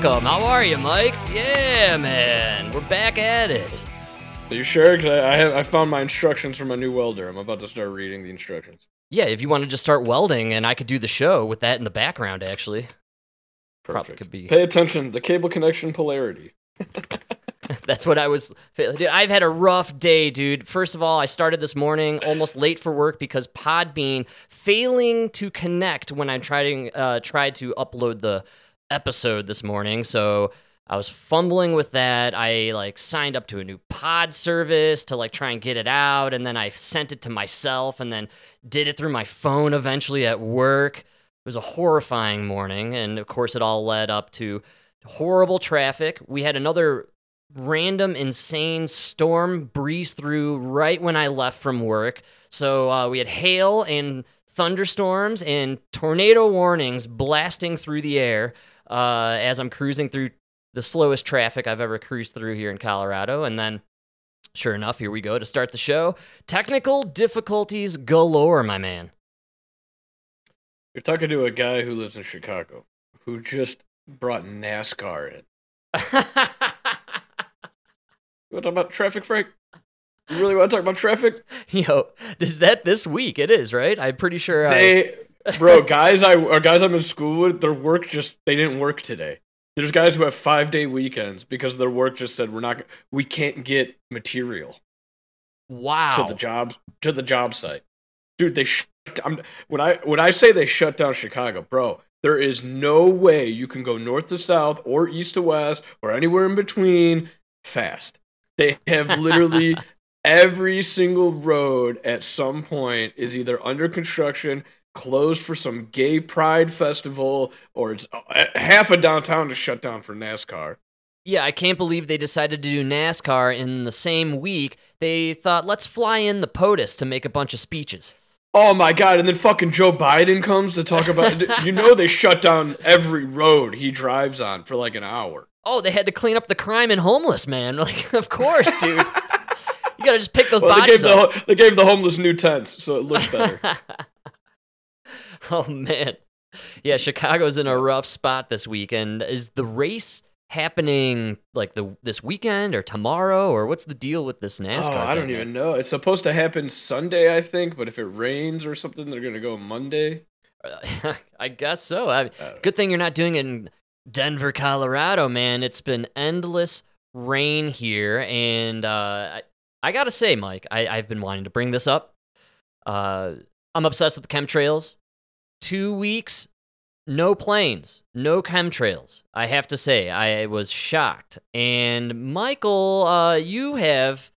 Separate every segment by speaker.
Speaker 1: Welcome. How are you, Mike? Yeah, man. We're back at it.
Speaker 2: Are you sure? Because I, I have I found my instructions from a new welder. I'm about to start reading the instructions.
Speaker 1: Yeah, if you want to just start welding, and I could do the show with that in the background, actually. Probably
Speaker 2: Perfect.
Speaker 1: could be.
Speaker 2: Pay attention. The cable connection polarity.
Speaker 1: That's what I was. Dude, I've had a rough day, dude. First of all, I started this morning almost late for work because Podbean failing to connect when I tried uh, tried to upload the episode this morning. So I was fumbling with that. I like signed up to a new pod service to like try and get it out, and then I sent it to myself, and then did it through my phone eventually at work. It was a horrifying morning, and of course, it all led up to horrible traffic. We had another random, insane storm breeze through right when I left from work. So uh, we had hail and thunderstorms and tornado warnings blasting through the air uh, as I'm cruising through the slowest traffic I've ever cruised through here in Colorado. And then, sure enough, here we go to start the show. Technical difficulties galore, my man.
Speaker 2: You're talking to a guy who lives in Chicago who just brought NASCAR in. You want to talk about traffic, Frank? You really want to talk about traffic?
Speaker 1: Yo, is that this week? It is, right? I'm pretty sure. I-
Speaker 2: They, bro, guys, I or guys I'm in school with, their work just they didn't work today. There's guys who have five day weekends because their work just said we're not, we can't get material
Speaker 1: wow.
Speaker 2: to the jobs to the job site, dude. They sh- I'm, when I when I say they shut down Chicago, bro, there is no way you can go north to south or east to west or anywhere in between fast. They have literally every single road at some point is either under construction, closed for some gay pride festival, or it's uh, half of downtown to shut down for NASCAR.
Speaker 1: Yeah, I can't believe they decided to do NASCAR in the same week. They thought, let's fly in the POTUS to make a bunch of speeches.
Speaker 2: Oh my god! And then fucking Joe Biden comes to talk about. you know they shut down every road he drives on for like an hour.
Speaker 1: Oh, they had to clean up the crime and homeless, man. Like, of course, dude. you gotta just pick those
Speaker 2: Well, they gave
Speaker 1: bodies
Speaker 2: the
Speaker 1: up.
Speaker 2: they gave the homeless new tents, so it looked better.
Speaker 1: oh man, yeah, Chicago's in a rough spot this weekend. Is the race happening like the this weekend or tomorrow, or what's the deal with this NASCAR?
Speaker 2: oh, I don't
Speaker 1: thing,
Speaker 2: even know. It's supposed to happen Sunday, I think, but if it rains or something, they're gonna go Monday.
Speaker 1: I guess so. I,
Speaker 2: Uh,
Speaker 1: Good thing you're not doing it in Denver, Colorado, man. It's been endless rain here, and uh, I, I gotta say, Mike, I, I've been wanting to bring this up. Uh, I'm obsessed with the chemtrails. Two weeks, no planes, no chemtrails. I have to say, I was shocked. And Michael, uh, you have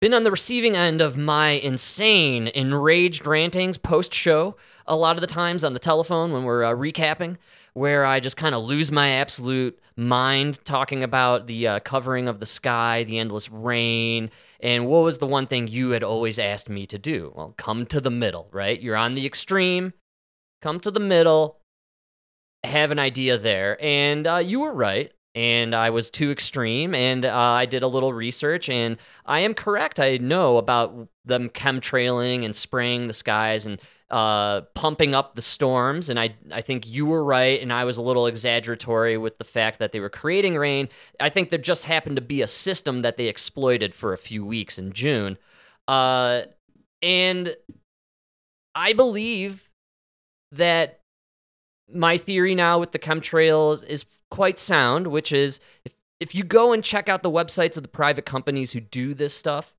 Speaker 1: been on the receiving end of my insane, enraged rantings post show. A lot of the times on the telephone when we're uh, recapping, where I just kind of lose my absolute mind talking about the uh, covering of the sky, the endless rain, and what was the one thing you had always asked me to do? Well, come to the middle, right? You're on the extreme, come to the middle, have an idea there. And uh, you were right. And I was too extreme, and uh, I did a little research, and I am correct. I know about them chemtrailing and spraying the skies and uh, pumping up the storms. And I, I think you were right, and I was a little exaggeratory with the fact that they were creating rain. I think there just happened to be a system that they exploited for a few weeks in June. Uh, and I believe that my theory now with the chemtrails is quite sound, which is if if you go and check out the websites of the private companies who do this stuff,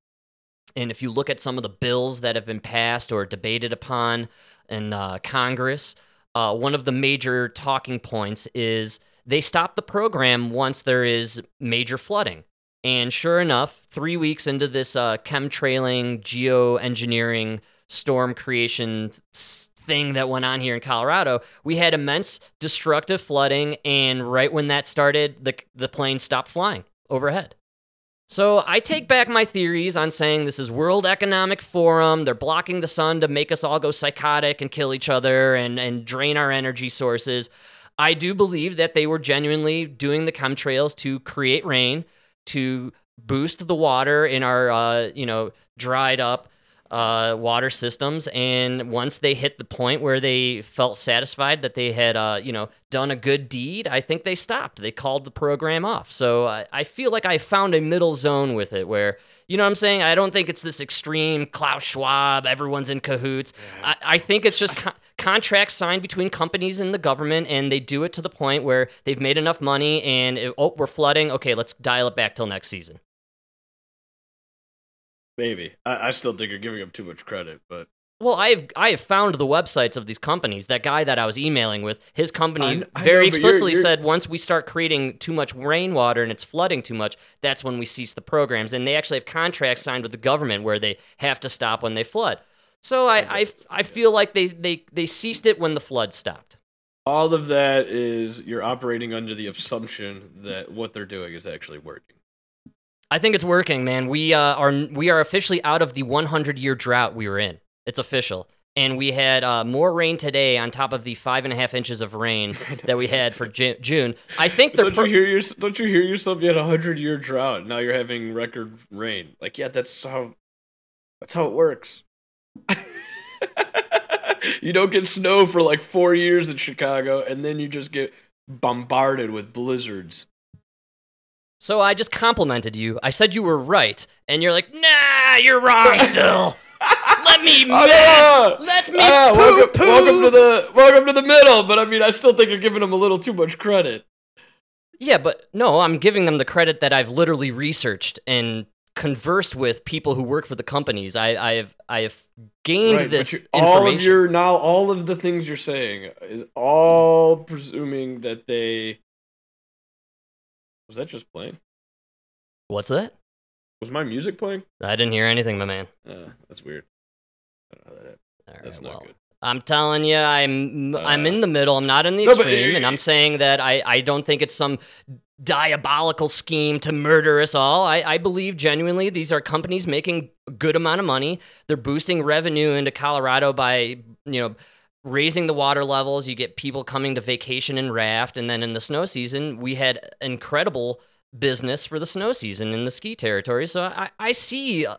Speaker 1: and if you look at some of the bills that have been passed or debated upon in uh, Congress, uh, one of the major talking points is they stop the program once there is major flooding. And sure enough, three weeks into this uh, chemtrailing, geoengineering, storm creation thing that went on here in Colorado, we had immense destructive flooding. And right when that started, the, the plane stopped flying overhead. So I take back my theories on saying this is World Economic Forum. They're blocking the sun to make us all go psychotic and kill each other and, and drain our energy sources. I do believe that they were genuinely doing the chemtrails to create rain, to boost the water in our, uh, you know, dried up uh, water systems. And once they hit the point where they felt satisfied that they had, uh, you know, done a good deed, I think they stopped. They called the program off. So I, I feel like I found a middle zone with it where, you know what I'm saying? I don't think it's this extreme Klaus Schwab, everyone's in cahoots. I, I think it's just co- contracts signed between companies and the government, and they do it to the point where they've made enough money and, it, oh, we're flooding. Okay, let's dial it back till next season.
Speaker 2: Maybe. I, I still think you're giving them too much credit, but
Speaker 1: Well, I've I have found the websites of these companies. That guy that I was emailing with, his company
Speaker 2: I I
Speaker 1: very
Speaker 2: know, but you're-
Speaker 1: explicitly
Speaker 2: you're-
Speaker 1: said once we start creating too much rainwater and it's flooding too much, that's when we cease the programs. And they actually have contracts signed with the government where they have to stop when they flood. So I I, I feel like they, they they ceased it when the flood stopped.
Speaker 2: all of that is you're operating under the assumption that what they're doing is actually working.
Speaker 1: I think it's working, man. We uh, are we are officially out of the 100 year drought we were in. It's official, and we had uh, more rain today on top of the five and a half inches of rain that we had for Ju- June. I think they're
Speaker 2: Don't you hear your, Don't you hear yourself? You had a hundred year drought. Now you're having record rain. Like, yeah, that's how. That's how it works. you don't get snow for like four years in Chicago, and then you just get bombarded with blizzards.
Speaker 1: So I just complimented you. I said you were right, and you're like, nah, you're wrong still. Let me
Speaker 2: Oh, no!
Speaker 1: Let me
Speaker 2: Ah, welcome,
Speaker 1: poo.
Speaker 2: welcome to the welcome to the middle. But I mean, I still think you're giving them a little too much credit.
Speaker 1: Yeah, but no, I'm giving them the credit that I've literally researched and conversed with people who work for the companies. I, I have I have gained
Speaker 2: Right,
Speaker 1: this
Speaker 2: all of your now, all of the things you're saying is all presuming that they. Was that just playing?
Speaker 1: What's that?
Speaker 2: Was my music playing?
Speaker 1: I didn't hear anything, my man.
Speaker 2: Uh, that's weird. I don't know that happened.
Speaker 1: All right,
Speaker 2: That's
Speaker 1: well,
Speaker 2: not good.
Speaker 1: I'm telling you, I'm I'm
Speaker 2: Uh,
Speaker 1: in the middle. I'm not in the
Speaker 2: no, but
Speaker 1: extreme, and I'm saying that I, I don't think it's some diabolical scheme to murder us all. I, I believe genuinely these are companies making a good amount of money. They're boosting revenue into Colorado by you know raising the water levels. You get people coming to vacation and raft, and then in the snow season, we had incredible business for the snow season in the ski territory. So I, I see uh,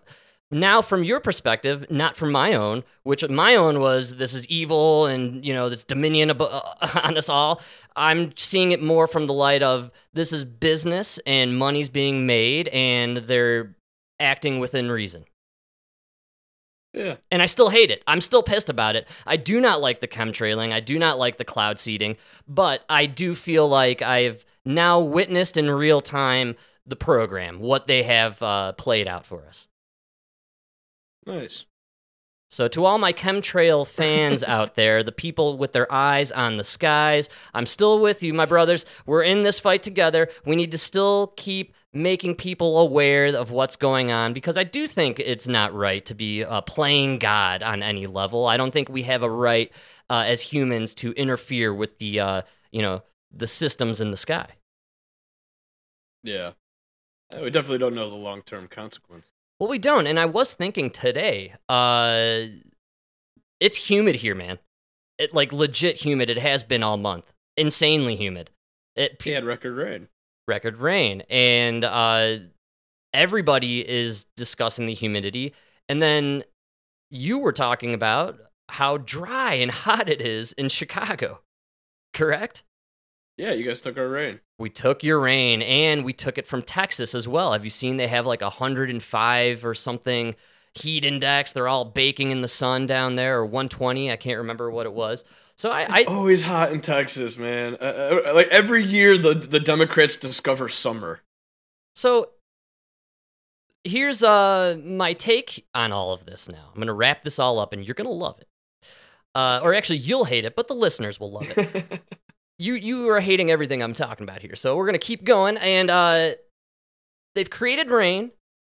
Speaker 1: now from your perspective, not from my own, which my own was this is evil and you know this dominion on us all. I'm seeing it more from the light of this is business and money's being made and they're acting within reason.
Speaker 2: Yeah.
Speaker 1: And I still hate it. I'm still pissed about it. I do not like the chemtrailing. I do not like the cloud seeding, but I do feel like I've now witnessed in real time the program, what they have uh, played out for us.
Speaker 2: Nice.
Speaker 1: So, to all my chemtrail fans out there, the people with their eyes on the skies, I'm still with you, my brothers. We're in this fight together. We need to still keep making people aware of what's going on because I do think it's not right to be uh, playing God on any level. I don't think we have a right uh, as humans to interfere with the, uh, you know, the systems in the sky.
Speaker 2: Yeah. Uh, We definitely don't know the long term consequence.
Speaker 1: Well, we don't. And I was thinking today, uh, it's humid here, man. It like legit humid. It has been all month. Insanely humid. It
Speaker 2: He had record rain.
Speaker 1: Record rain, and uh, everybody is discussing the humidity. And then you were talking about how dry and hot it is in Chicago. Correct?
Speaker 2: Yeah, you guys took our rain.
Speaker 1: We took your rain and we took it from Texas as well. Have you seen they have like 105 or something heat index? They're all baking in the sun down there, or 120. I can't remember what it was. So I,
Speaker 2: It's
Speaker 1: I
Speaker 2: always hot in Texas, man. Uh, uh, like every year, the the Democrats discover summer.
Speaker 1: so here's uh my take on all of this. Now I'm gonna wrap this all up, and you're gonna love it. Uh, or actually, you'll hate it, but the listeners will love it. you you are hating everything I'm talking about here. So we're gonna keep going, and uh, they've created rain,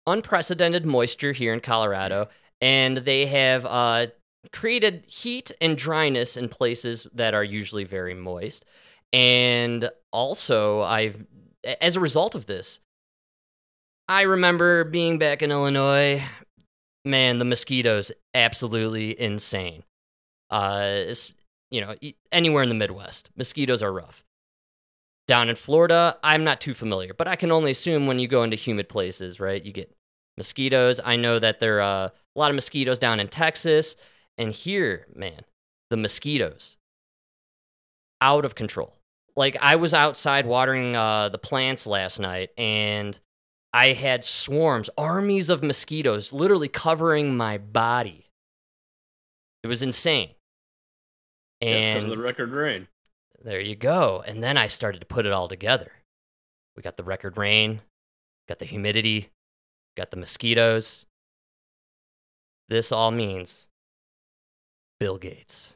Speaker 1: unprecedented moisture here in Colorado, and they have uh, created heat and dryness in places that are usually very moist. And also, I've as a result of this, I remember being back in Illinois. Man, the mosquitoes absolutely insane. Uh, you know, anywhere in the Midwest, mosquitoes are rough. Down in Florida, I'm not too familiar, but I can only assume when you go into humid places, right? You get mosquitoes. I know that there are uh, a lot of mosquitoes down in Texas. And here, man, the mosquitoes out of control. Like I was outside watering uh, the plants last night, and I had swarms, armies of mosquitoes, literally covering my body. It was insane.
Speaker 2: That's because of the record rain.
Speaker 1: there you go. And then I started to put it all together. We got the record rain, got the humidity, got the mosquitoes. This all means Bill Gates.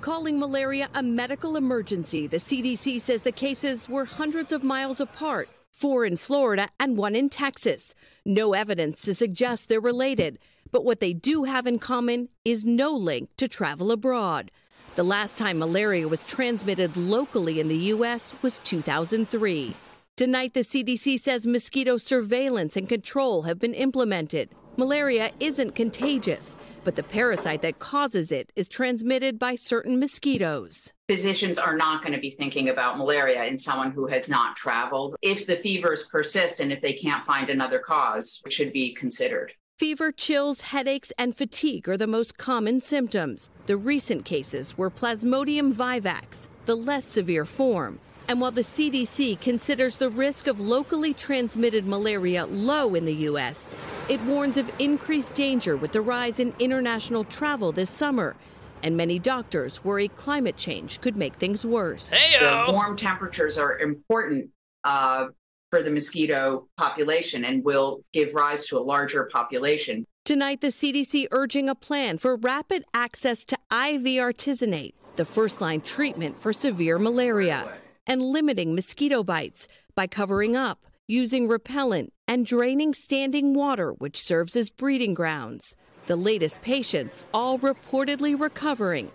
Speaker 3: Calling malaria a medical emergency, the CDC says the cases were hundreds of miles apart four in Florida and one in Texas. No evidence to suggest they're related, but what they do have in common is no link to travel abroad. The last time malaria was transmitted locally in the U.S. was 2003. Tonight, the CDC says mosquito surveillance and control have been implemented. Malaria isn't contagious, but the parasite that causes it is transmitted by certain mosquitoes.
Speaker 4: physicians are not going to be thinking about malaria in someone who has not traveled. If the fevers persist and if they can't find another cause, it should be considered.
Speaker 3: Fever, chills, headaches, and fatigue are the most common symptoms. The recent cases were Plasmodium vivax, the less severe form. And while the CDC considers the risk of locally transmitted malaria low in the U.S., it warns of increased danger with the rise in international travel this summer. And many doctors worry climate change could make things worse.
Speaker 4: The warm temperatures are important uh, for the mosquito population and will give rise to a larger population.
Speaker 3: Tonight, the CDC urging a plan for rapid access to IV artesunate, the first line treatment for severe malaria, and limiting mosquito bites by covering up, using repellent, and draining standing water, which serves as breeding grounds. The latest patients all reportedly recovering.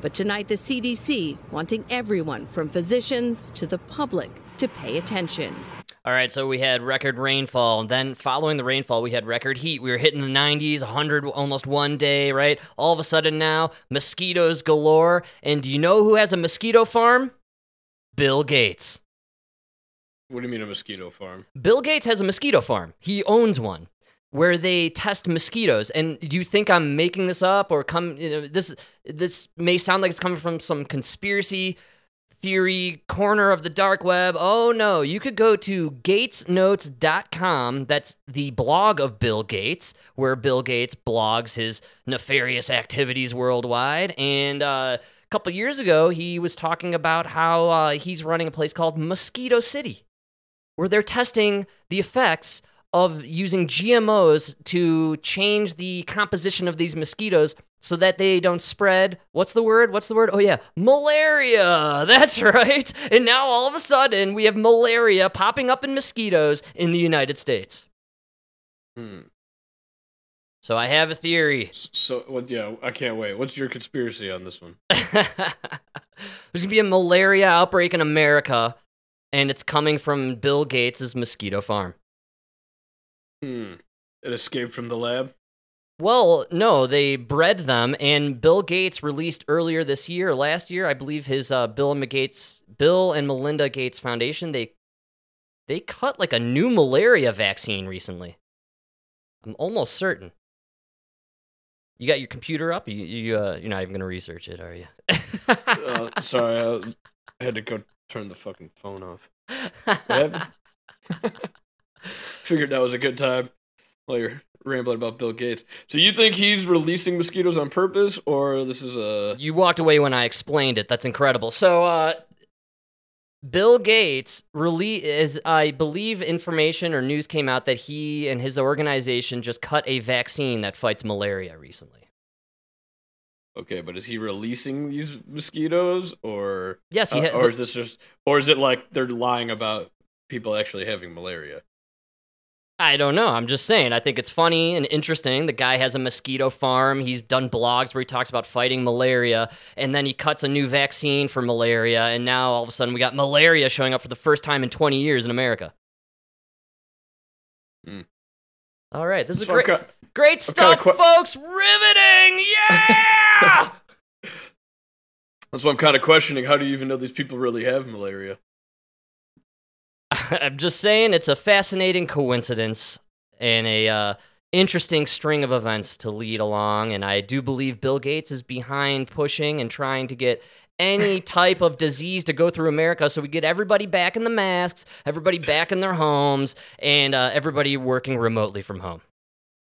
Speaker 3: But tonight, the CDC wanting everyone from physicians to the public to pay attention.
Speaker 1: All right, so we had record rainfall, and then following the rainfall, we had record heat. We were hitting the 90s, 100 almost one day, right? All of a sudden now, mosquitoes galore. And do you know who has a mosquito farm? Bill Gates.
Speaker 2: What do you mean a mosquito farm?
Speaker 1: Bill Gates has a mosquito farm. He owns one where they test mosquitoes. And do you think I'm making this up or come you know, this this may sound like it's coming from some conspiracy theory corner of the dark web. Oh no, you could go to gatesnotes.com. That's the blog of Bill Gates, where Bill Gates blogs his nefarious activities worldwide. And uh, couple years ago, he was talking about how uh, he's running a place called Mosquito City where they're testing the effects of using GMOs to change the composition of these mosquitoes so that they don't spread. What's the word? What's the word? Oh, yeah, malaria. That's right. And now all of a sudden, we have malaria popping up in mosquitoes in the United States.
Speaker 2: Hmm.
Speaker 1: So I have a theory.
Speaker 2: So, what? Yeah, I can't wait. What's your conspiracy on this one?
Speaker 1: There's gonna be a malaria outbreak in America, and it's coming from Bill Gates' mosquito farm.
Speaker 2: Hmm. It escaped from the lab.
Speaker 1: Well, no, they bred them, and Bill Gates released earlier this year, last year, I believe his uh, Bill and Gates, Bill and Melinda Gates Foundation, they they cut like a new malaria vaccine recently. I'm almost certain. You got your computer up? You, you uh, you're not even gonna research it, are you?
Speaker 2: Uh, sorry, I, I had to go turn the fucking phone off. Figured that was a good time while you're rambling about Bill Gates. So you think he's releasing mosquitoes on purpose, or this is a?
Speaker 1: You walked away when I explained it. That's incredible. So, uh, Bill Gates release is I believe information or news came out that he and his organization just cut a vaccine that fights malaria recently.
Speaker 2: Okay, but is he releasing these mosquitoes, or
Speaker 1: Yes, he
Speaker 2: uh,
Speaker 1: has.
Speaker 2: or is this just, or is it like they're lying about people actually having malaria?
Speaker 1: I don't know. I'm just saying. I think it's funny and interesting. The guy has a mosquito farm. He's done blogs where he talks about fighting malaria, and then he cuts a new vaccine for malaria, and now all of a sudden we got malaria showing up for the first time in 20 years in America.
Speaker 2: Hmm.
Speaker 1: All right, this is
Speaker 2: So I'm
Speaker 1: great. Great stuff,
Speaker 2: kinda
Speaker 1: folks. Riveting. Yeah.
Speaker 2: That's why I'm kind of questioning. How do you even know these people really have malaria?
Speaker 1: I'm just saying it's a fascinating coincidence and a uh, interesting string of events to lead along. And I do believe Bill Gates is behind pushing and trying to get any type of disease to go through America so we get everybody back in the masks, everybody back in their homes, and uh, everybody working remotely from home.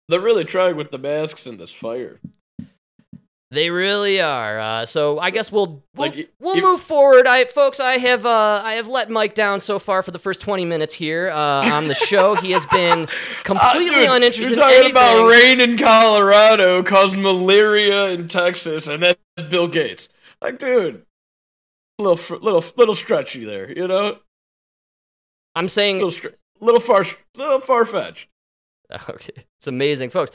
Speaker 2: They're really trying with the masks and this fire.
Speaker 1: They really are. Uh, so I guess we'll we'll,
Speaker 2: Like,
Speaker 1: we'll
Speaker 2: if-
Speaker 1: move forward. I folks, I have uh, I have let Mike down so far for the first twenty minutes here uh, on the show. he has been completely
Speaker 2: Ah, dude,
Speaker 1: uninterested.
Speaker 2: You're talking
Speaker 1: anything.
Speaker 2: about rain in Colorado caused malaria in Texas, and that's Bill Gates. Like, dude, little, little, little stretchy there, you know,
Speaker 1: I'm saying
Speaker 2: little, str- little far, little far fetched.
Speaker 1: Okay. It's amazing, folks.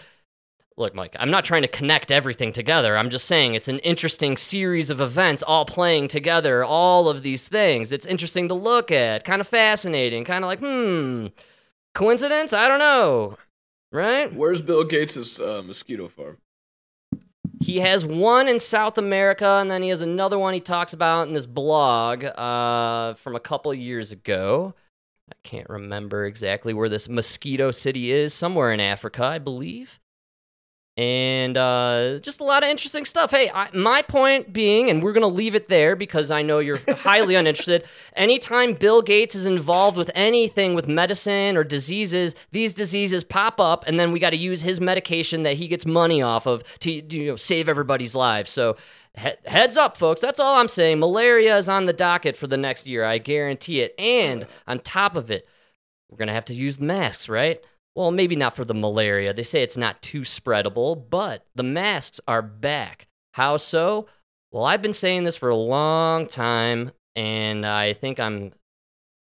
Speaker 1: Look, Mike, I'm not trying to connect everything together. I'm just saying it's an interesting series of events all playing together, all of these things. It's interesting to look at, kind of fascinating, kind of like, hmm, coincidence? I don't know. Right?
Speaker 2: Where's Bill Gates' uh, mosquito farm?
Speaker 1: He has one in South America, and then he has another one he talks about in this blog uh, from a couple years ago. I can't remember exactly where this mosquito city is, somewhere in Africa, I believe. And uh, just a lot of interesting stuff. Hey, I, my point being, and we're going to leave it there because I know you're highly uninterested. Anytime Bill Gates is involved with anything with medicine or diseases, these diseases pop up, and then we got to use his medication that he gets money off of to you know, save everybody's lives. So, he- heads up, folks. That's all I'm saying. Malaria is on the docket for the next year. I guarantee it. And on top of it, we're going to have to use masks, right? Well, maybe not for the malaria. They say it's not too spreadable, but the masks are back. How so? Well, I've been saying this for a long time, and I think I'm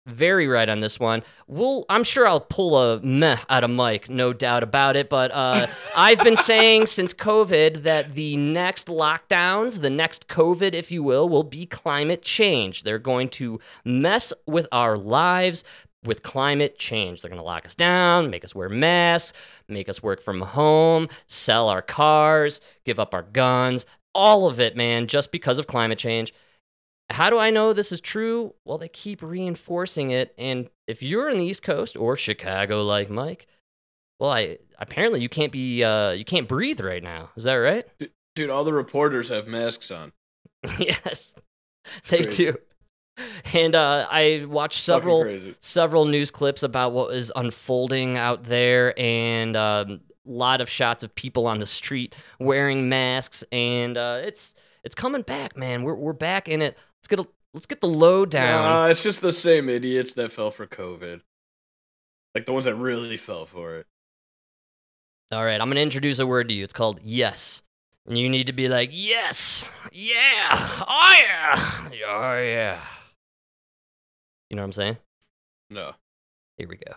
Speaker 1: very right on this one. We'll, I'm sure I'll pull a meh out of Mike, no doubt about it. But uh, I've been saying since COVID that the next lockdowns, the next COVID, if you will, will be climate change. They're going to mess with our lives with climate change. They're going to lock us down, make us wear masks, make us work from home, sell our cars, give up our guns, all of it, man, just because of climate change. How do I know this is true? Well, they keep reinforcing it. And if you're in the East Coast or Chicago, like Mike, well, I apparently you can't be uh, you can't breathe right now. Is that right?
Speaker 2: Dude, all the reporters have masks on.
Speaker 1: yes, they do. And uh, I watched several several news clips about what was unfolding out there, and a um, lot of shots of people on the street wearing masks, and uh, it's it's coming back, man. We're we're back in it. Let's get a, let's get the low down.
Speaker 2: Nah, it's just the same idiots that fell for COVID. Like the ones that really fell for it.
Speaker 1: All right, I'm gonna introduce a word to you. It's called yes. And you need to be like, yes, yeah, oh yeah, oh yeah. You know what I'm saying?
Speaker 2: No.
Speaker 1: Here we go.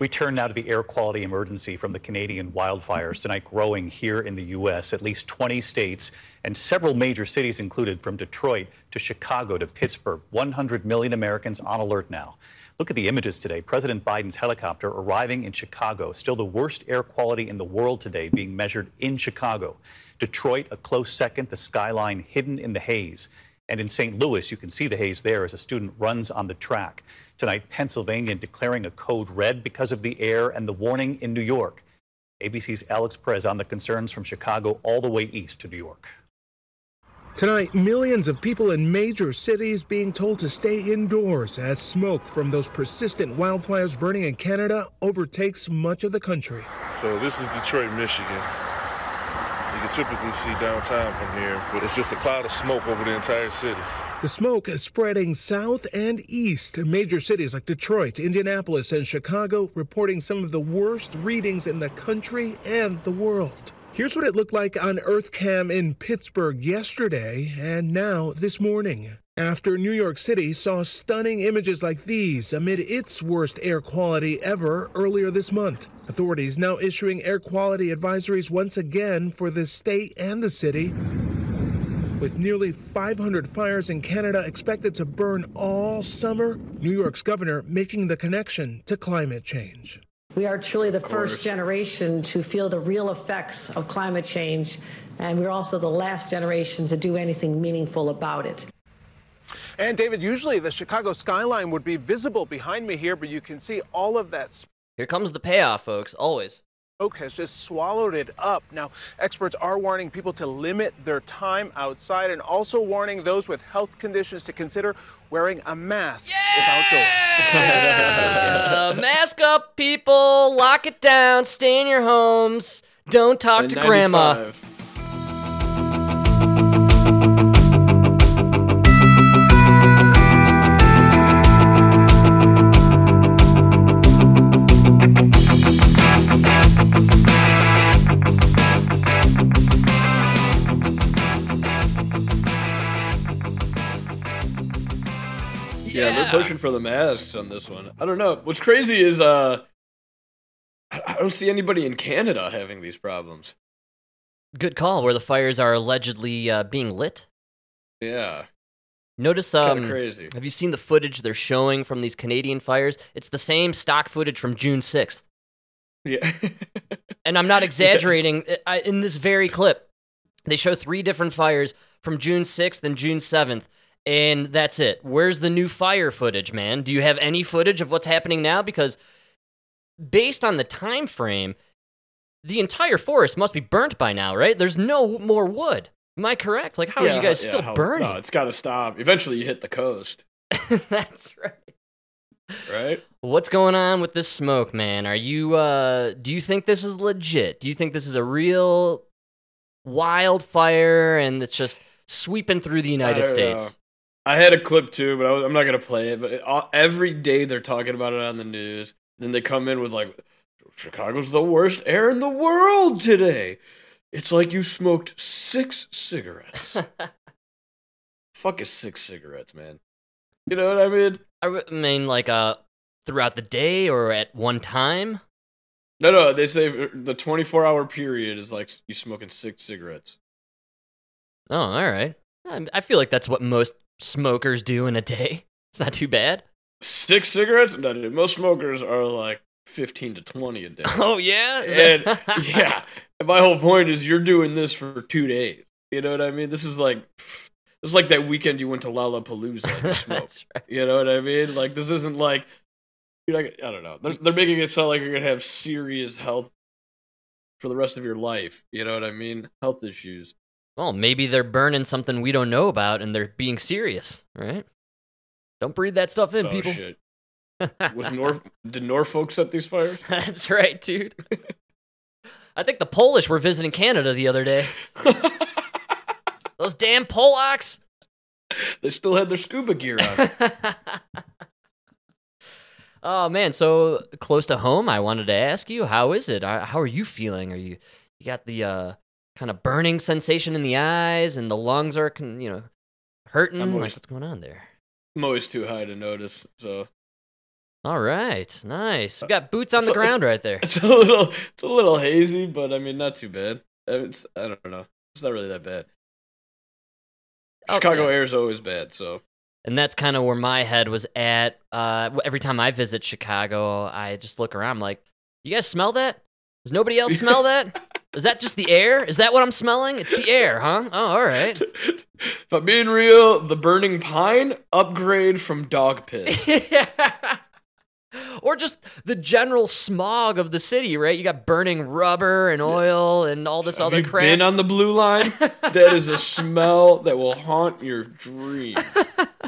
Speaker 5: We turn now to the air quality emergency from the Canadian wildfires tonight growing here in the U.S. At least 20 states and several major cities included from Detroit to Chicago to Pittsburgh. 100 million Americans on alert now. Look at the images today. President Biden's helicopter arriving in Chicago. Still the worst air quality in the world today being measured in Chicago. Detroit, a close second, the skyline hidden in the haze. And in St. Louis, you can see the haze there as a student runs on the track. Tonight, Pennsylvania declaring a code red because of the air and the warning in New York. ABC's Alex Perez on the concerns from Chicago all the way east to New York.
Speaker 6: Tonight, millions of people in major cities being told to stay indoors as smoke from those persistent wildfires burning in Canada overtakes much of the country.
Speaker 7: So this is Detroit, Michigan. You can typically see downtown from here, but it's just a cloud of smoke over the entire city.
Speaker 6: The smoke is spreading south and east. Major cities like Detroit, Indianapolis, and Chicago reporting some of the worst readings in the country and the world. Here's what it looked like on EarthCam in Pittsburgh yesterday and now this morning. After New York City saw stunning images like these amid its worst air quality ever earlier this month. Authorities now issuing air quality advisories once again for the state and the city. With nearly 500 fires in Canada expected to burn all summer, New York's governor making the connection to climate change.
Speaker 8: We are truly the first generation to feel the real effects of climate change, and we're also the last generation to do anything meaningful about it.
Speaker 9: And David, usually the Chicago skyline would be visible behind me here, but you can see all of that
Speaker 1: Here comes the payoff, folks. Always.
Speaker 9: smoke has just swallowed it up. Now, experts are warning people to limit their time outside and also warning those with health conditions to consider wearing a mask if outdoors.
Speaker 1: Mask up, people. Lock it down. Stay in your homes. Don't talk to grandma.
Speaker 2: N95. Yeah, they're pushing for the masks on this one. I don't know. What's crazy is uh I don't see anybody in Canada having these problems.
Speaker 1: Good call. Where the fires are allegedly uh, being lit.
Speaker 2: Yeah.
Speaker 1: Notice,
Speaker 2: It's
Speaker 1: um,
Speaker 2: crazy.
Speaker 1: have you seen the footage they're showing from these Canadian fires? It's the same stock footage from June 6th.
Speaker 2: Yeah.
Speaker 1: And I'm not exaggerating. I, in this very clip, they show three different fires from June 6th and June 7th, and that's it. Where's the new fire footage, man? Do you have any footage of what's happening now? Because based on the time frame, the entire forest must be burnt by now, right? There's no more wood. Am I correct? Like, how are you guys
Speaker 2: yeah,
Speaker 1: still
Speaker 2: how-
Speaker 1: burning?
Speaker 2: No, it's got to stop. Eventually, you hit the coast,
Speaker 1: that's right.
Speaker 2: right?
Speaker 1: What's going on with this smoke, man? Are you uh do you think this is legit? Do you think this is a real wildfire and it's just sweeping through the United States?
Speaker 2: know. I had a clip too, but I was, I'm not gonna play it. But it, all, every day they're talking about it on the news. Then they come in with like, "Chicago's the worst air in the world today." It's like you smoked six cigarettes. Fuck is six cigarettes, man. You know what I mean?
Speaker 1: I mean like uh throughout the day or at one time?
Speaker 2: No, no. They say the 24 hour period is like you smoking six cigarettes.
Speaker 1: Oh, all right. I I feel like that's what most smokers do in a day. It's not too bad.
Speaker 2: Six cigarettes? No, dude, most smokers are like 15 to 20 a day.
Speaker 1: Oh yeah?
Speaker 2: And yeah, and my whole point is you're doing this for two days. You know what I mean? This is like is like that weekend you went to Lollapalooza and you smoked.
Speaker 1: That's right.
Speaker 2: You know what I mean? Like this isn't like you're like I don't know. They're, they're making it sound like you're gonna have serious health for the rest of your life. You know what I mean? Health issues.
Speaker 1: Well, maybe they're burning something we don't know about and they're being serious, right? Don't breathe that stuff in,
Speaker 2: oh
Speaker 1: people.
Speaker 2: shit! Was North did Norfolk set these fires?
Speaker 1: That's right, dude. I think the Polish were visiting Canada the other day. Those damn Polacks.
Speaker 2: they still had their scuba gear on.
Speaker 1: oh man, so close to home. I wanted to ask you, how is it? Uh, How are you feeling? Are you you got the uh, kind of burning sensation in the eyes and the lungs are, you know, hurting?
Speaker 2: I'm
Speaker 1: Like
Speaker 2: always-
Speaker 1: what's going on there?
Speaker 2: I'm always too high to notice, so
Speaker 1: All right, nice. We got boots on
Speaker 2: It's
Speaker 1: the
Speaker 2: a-
Speaker 1: ground right there.
Speaker 2: it's a little it's a little hazy, but I mean not too bad. It's I don't know. It's not really that bad.
Speaker 1: Oh,
Speaker 2: Chicago
Speaker 1: yeah.
Speaker 2: air is always bad, so
Speaker 1: And that's kind of where my head was at. Uh, every time I visit Chicago, I just look around I'm like, you guys smell that? Does nobody else smell that? Is that just the air? Is that what I'm smelling? It's the air, huh? Oh, all right.
Speaker 2: if I'm being real, the burning pine upgrade from dog piss.
Speaker 1: or just the general smog of the city, right? You got burning rubber and oil and all this
Speaker 2: Have
Speaker 1: other
Speaker 2: you
Speaker 1: crap.
Speaker 2: been on the blue line? that is a smell that will haunt your dreams.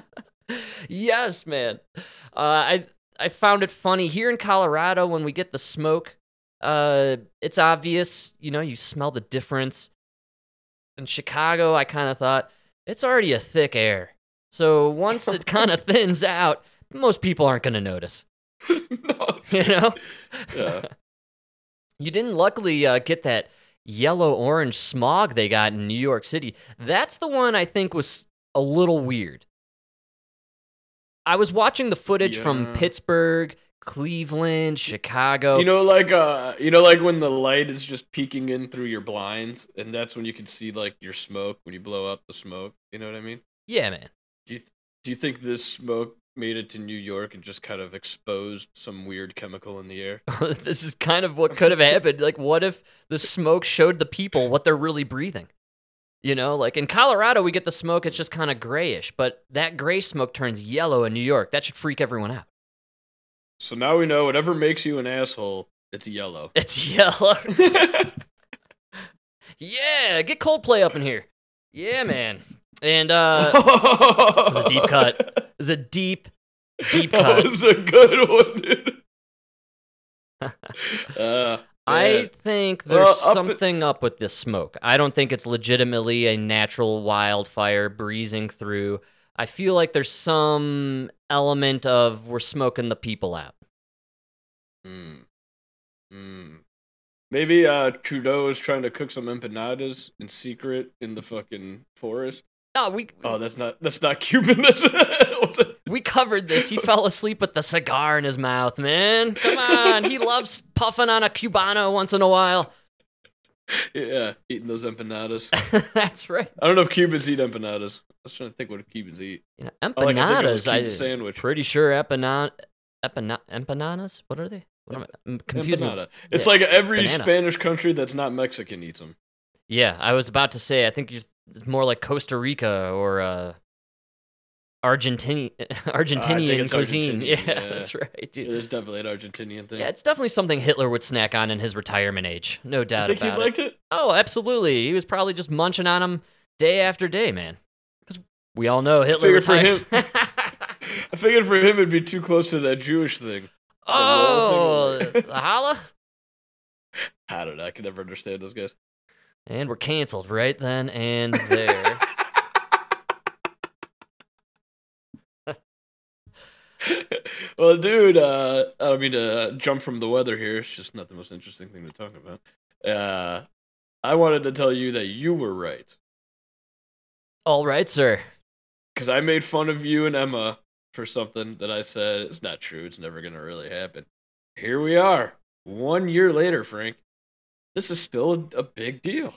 Speaker 1: yes, man. Uh, I I found it funny here in Colorado when we get the smoke. Uh, it's obvious, you know, you smell the difference. In Chicago, I kind of thought it's already a thick air, so once it kind of thins out, most people aren't going to notice.
Speaker 2: no.
Speaker 1: You know,
Speaker 2: Yeah.
Speaker 1: you didn't luckily uh, get that yellow orange smog they got in New York City. That's the one I think was a little weird. I was watching the footage from Pittsburgh, Cleveland, Chicago.
Speaker 2: You know, like uh, you know, like when the light is just peeking in through your blinds, and that's when you can see like your smoke when you blow out the smoke. You know what I mean?
Speaker 1: yeah, man.
Speaker 2: Do you do you think this smoke made it to New York and just kind of exposed some weird chemical in the air?
Speaker 1: this is kind of what could have happened. Like, what if the smoke showed the people what they're really breathing? You know, like in Colorado, we get the smoke, it's just kind of grayish, but that gray smoke turns yellow in New York. That should freak everyone out.
Speaker 2: So now we know whatever makes you an asshole It's yellow.
Speaker 1: It's yellow. yeah, get Coldplay up in here. Yeah, man. And uh it was a deep cut. It was a deep, deep
Speaker 2: That
Speaker 1: cut.
Speaker 2: was a good one, dude. uh,
Speaker 1: I think there's
Speaker 2: Well, up-
Speaker 1: something up with this smoke. I don't think it's legitimately a natural wildfire breezing through. I feel like there's some element of we're smoking the people out.
Speaker 2: Mm. Mm. Maybe uh, Trudeau is trying to cook some empanadas in secret in the fucking forest.
Speaker 1: No, we
Speaker 2: Oh, that's not that's not Cuban. That's
Speaker 1: we covered this. He fell asleep with the cigar in his mouth, man. Come on. He loves puffing on a cubano once in a while.
Speaker 2: yeah, eating those empanadas.
Speaker 1: That's right.
Speaker 2: I don't know if Cubans eat empanadas. I was trying to think what Cubans eat.
Speaker 1: You know,
Speaker 2: like, I think it
Speaker 1: empanadas. I,
Speaker 2: sandwich.
Speaker 1: pretty sure empana- empana- empanadas. What are they? What am I I'm confused.
Speaker 2: Empanada. It's
Speaker 1: Yeah,
Speaker 2: like every
Speaker 1: banana.
Speaker 2: Spanish country that's not Mexican eats them.
Speaker 1: Yeah, I was about to say. I think you're it's more like Costa Rica or uh, Argentini- Argentinian
Speaker 2: it's
Speaker 1: cuisine.
Speaker 2: Argentinian,
Speaker 1: Yeah,
Speaker 2: yeah.
Speaker 1: that's right,
Speaker 2: Yeah,
Speaker 1: dude.
Speaker 2: there's definitely an Argentinian thing.
Speaker 1: Yeah, it's definitely something Hitler would snack on in his retirement age. No
Speaker 2: I
Speaker 1: doubt
Speaker 2: think he
Speaker 1: about it.
Speaker 2: liked it.
Speaker 1: Oh, absolutely. He was probably just munching on them day after day, man. We all know Hitler
Speaker 2: for
Speaker 1: retired.
Speaker 2: I figured for him it'd be too close to that Jewish thing.
Speaker 1: oh,
Speaker 2: thing.
Speaker 1: the holla.
Speaker 2: I don't know. I can never understand those guys.
Speaker 1: And we're canceled right then and there.
Speaker 2: well, dude, uh, I don't mean to jump from the weather here. It's just not the most interesting thing to talk about. Uh, I wanted to tell you that you were right
Speaker 1: all right, sir.
Speaker 2: Because I made fun of you and Emma for something that I said it's not true. It's never gonna really happen. Here we are, one year later, Frank. This is still a, a big deal.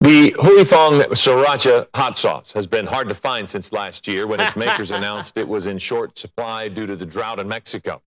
Speaker 10: The Huy Fong Sriracha hot sauce has been hard to find since last year when its makers announced it was in short supply due to the drought in Mexico.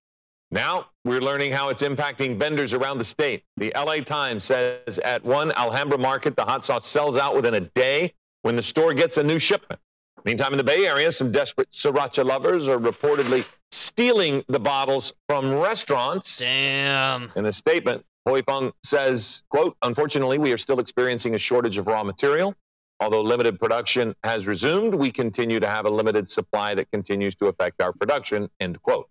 Speaker 10: Now we're learning how it's impacting vendors around the state. The LA Times says at one Alhambra market, the hot sauce sells out within a day when the store gets a new shipment. Meantime, in the Bay Area, some desperate sriracha lovers are reportedly stealing the bottles from restaurants.
Speaker 1: Damn.
Speaker 10: In a statement, Huy Fong says, quote, unfortunately, we are still experiencing a shortage of raw material. Although limited production has resumed, we continue to have a limited supply that continues to affect our production, end quote.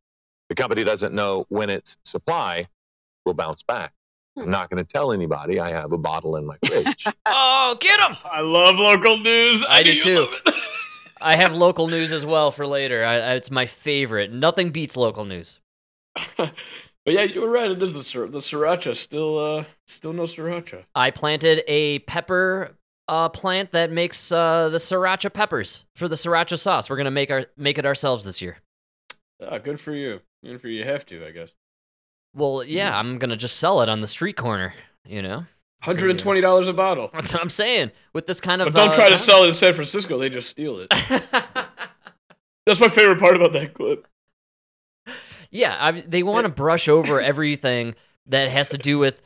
Speaker 10: The company doesn't know when its supply will bounce back. I'm not going to tell anybody I have a bottle in my fridge.
Speaker 1: Oh, get him!
Speaker 2: I love local news.
Speaker 1: I do too. I have local news as well for later. I, I- it's my favorite. Nothing beats local news.
Speaker 2: but yeah, you were right. It is the sir- the sriracha. Still, uh, still no sriracha.
Speaker 1: I planted a pepper uh, plant that makes uh, the sriracha peppers for the sriracha sauce. We're gonna make our make it ourselves this year.
Speaker 2: Ah, good for you. Good for you. You have to, I guess.
Speaker 1: Well, yeah, I'm gonna just sell it on the street corner. You know,
Speaker 2: Hundred and twenty dollars a bottle.
Speaker 1: that's what I'm saying. With this kind of,
Speaker 2: But don't
Speaker 1: uh,
Speaker 2: try to sell it in San Francisco. They just steal it. That's my favorite part about that clip.
Speaker 1: yeah, I, they want to brush over everything that has to do with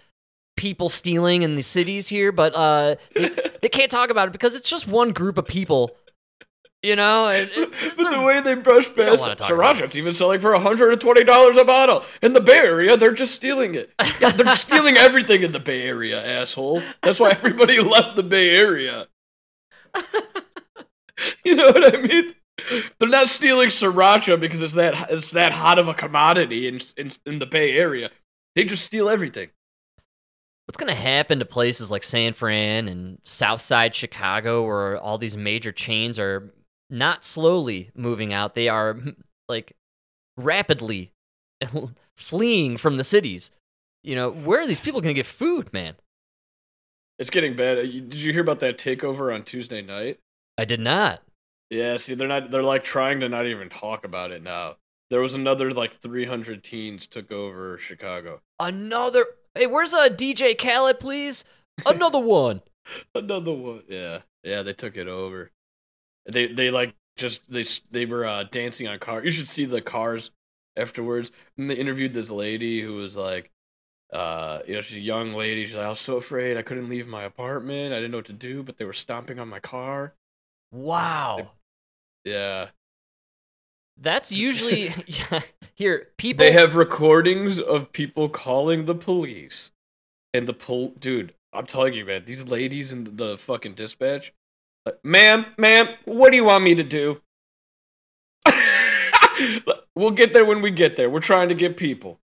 Speaker 1: people stealing in the cities here, but uh, they, they can't talk about it because it's just one group of people. You know, it,
Speaker 2: But the way they brush past
Speaker 1: wanna talk about
Speaker 2: sriracha, it's even selling for hundred and twenty dollars a bottle in the Bay Area. They're just stealing it. Yeah, they're stealing everything in the Bay Area, asshole. That's why everybody left the Bay Area. you know what I mean? They're not stealing sriracha because it's that it's that hot of a commodity in in, in the Bay Area. They just steal everything.
Speaker 1: What's going to happen to places like San Fran and Southside Chicago where all these major chains are not slowly moving out, they are like rapidly fleeing from the cities. You know, where are these people going to get food, man?
Speaker 2: It's getting bad. Uh, Did you hear about that takeover on Tuesday night?
Speaker 1: I did not.
Speaker 2: Yeah, see, they're not. They're like trying to not even talk about it now. There was another like 300 teens took over Chicago.
Speaker 1: Another. Hey, where's a DJ Khaled, please? Another one.
Speaker 2: Another one. Yeah, yeah, they took it over. They they like just they they were uh, dancing on cars. You should see the cars afterwards. And they interviewed this lady who was like, uh, you know, she's a young lady. She's like, I was so afraid I couldn't leave my apartment. I didn't know what to do, but they were stomping on my car.
Speaker 1: Wow.
Speaker 2: Yeah.
Speaker 1: That's usually here. People
Speaker 2: They have recordings of people calling the police, and the pol. Dude, I'm telling you, man, these ladies in the fucking dispatch, ma'am, ma'am, what do you want me to do? we'll get there when we get there. We're trying to get people.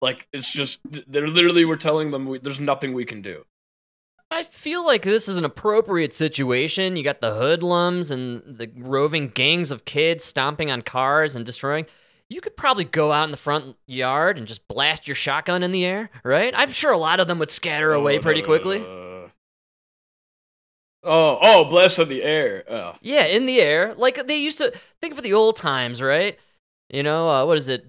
Speaker 2: Like it's just they're literally we're telling them we, there's nothing we can do.
Speaker 1: I feel like this is an appropriate situation. You got the hoodlums and the roving gangs of kids stomping on cars and destroying. You could probably go out in the front yard and just blast your shotgun in the air, right? I'm sure a lot of them would scatter away pretty quickly.
Speaker 2: Uh, oh, oh, bless in the air. Oh.
Speaker 1: Yeah, in the air. Like they used to think of the old times, right? You know, uh, what is it?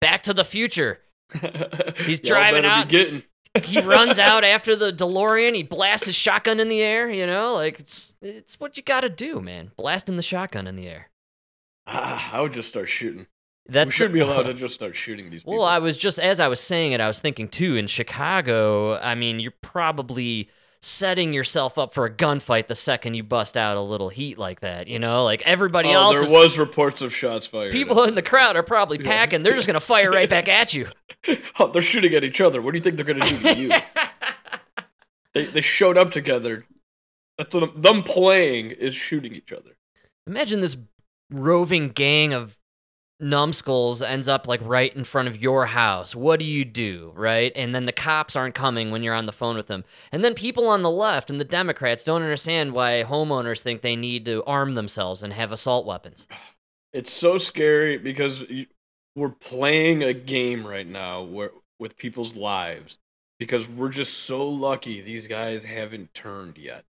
Speaker 1: Back to the Future. He's driving out.
Speaker 2: getting.
Speaker 1: he runs out after the DeLorean. He blasts his shotgun in the air. You know, like it's it's what you got to do, man. Blasting the shotgun in the air.
Speaker 2: Ah, I would just start shooting.
Speaker 1: That
Speaker 2: we should
Speaker 1: the-
Speaker 2: be allowed to just start shooting these people.
Speaker 1: Well, I was just as I was saying it, I was thinking too. In Chicago, I mean, you're probably setting yourself up for a gunfight the second you bust out a little heat like that. You know, like everybody
Speaker 2: oh,
Speaker 1: else
Speaker 2: there
Speaker 1: is.
Speaker 2: was reports of shots fired.
Speaker 1: People in the crowd are probably
Speaker 2: Yeah.
Speaker 1: packing. They're just gonna fire right back at you.
Speaker 2: Oh, they're shooting at each other. What do you think they're gonna do to you? they they showed up together. That's what I'm- them playing is shooting each other.
Speaker 1: Imagine this roving gang of numbskulls ends up like right in front of your house. What do you do, right? And then the cops aren't coming when you're on the phone with them. And then people on the left and the Democrats don't understand why homeowners think they need to arm themselves and have assault weapons.
Speaker 2: It's so scary because we're playing a game right now where with people's lives because we're just so lucky these guys haven't turned yet.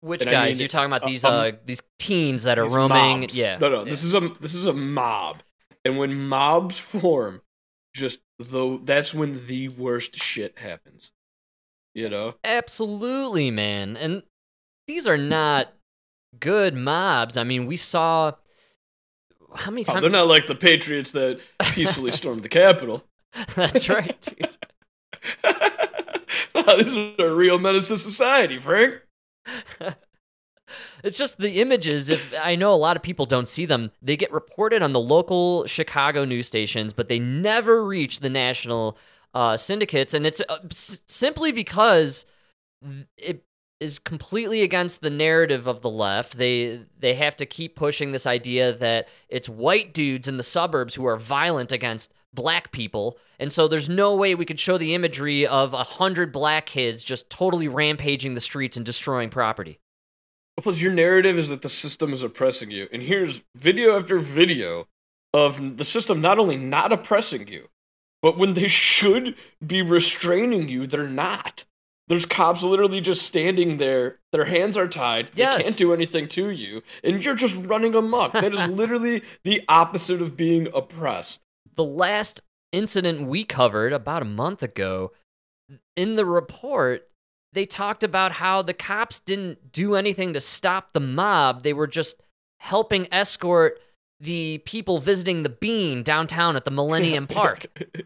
Speaker 1: Which
Speaker 2: And I
Speaker 1: guys?
Speaker 2: mean,
Speaker 1: You're talking about
Speaker 2: uh,
Speaker 1: these
Speaker 2: um,
Speaker 1: uh these teens that are roaming.
Speaker 2: mobs.
Speaker 1: Yeah.
Speaker 2: No, no.
Speaker 1: yeah.
Speaker 2: This is a this is a mob, and when mobs form, just though that's when the worst shit happens. You know.
Speaker 1: Absolutely, man. And these are not good mobs. I mean, we saw how many
Speaker 2: Oh,
Speaker 1: times
Speaker 2: they're not like the Patriots that peacefully stormed the Capitol.
Speaker 1: That's right, dude.
Speaker 2: this is a real menace to society, Frank.
Speaker 1: It's just the images. If I know a lot of people don't see them, they get reported on the local Chicago news stations, but they never reach the national uh, syndicates, and it's uh, s- simply because it is completely against the narrative of the left. They they have to keep pushing this idea that it's white dudes in the suburbs who are violent against black people, and so there's no way we could show the imagery of a hundred black kids just totally rampaging the streets and destroying property.
Speaker 2: Plus, your narrative is that the system is oppressing you, and here's video after video of the system not only not oppressing you, but when they should be restraining you, they're not. There's cops literally just standing there. Their hands are tied.
Speaker 1: Yes.
Speaker 2: They can't do anything to you, and you're just running amok. That is literally the opposite of being oppressed.
Speaker 1: the last incident we covered about a month ago, in the report, they talked about how the cops didn't do anything to stop the mob. They were just helping escort the people visiting the Bean downtown at the Millennium Park.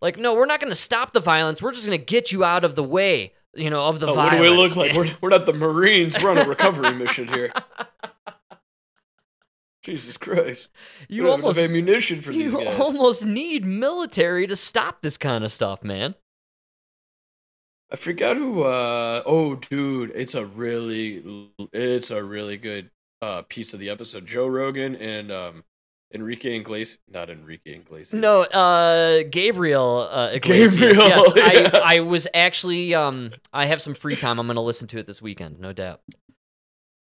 Speaker 1: Like, no, we're not going to stop the violence. We're just going to get you out of the way, you know, of the
Speaker 2: Oh, what do we look like? We're, we're not the Marines. We're on a recovery mission here. Jesus Christ.
Speaker 1: You
Speaker 2: We don't have
Speaker 1: almost-
Speaker 2: ammunition for these
Speaker 1: you
Speaker 2: guys.
Speaker 1: almost need military to stop this kind of stuff, man.
Speaker 2: I forgot who. uh Oh, dude, it's a really, it's a really good uh piece of the episode. Joe Rogan and um Enrique Iglesias, not Enrique Iglesias.
Speaker 1: No, uh, Gabriel uh, Iglesias.
Speaker 2: Gabriel,
Speaker 1: yes,
Speaker 2: yeah.
Speaker 1: I, I was actually um, I have some free time. I'm gonna listen to it this weekend, no doubt.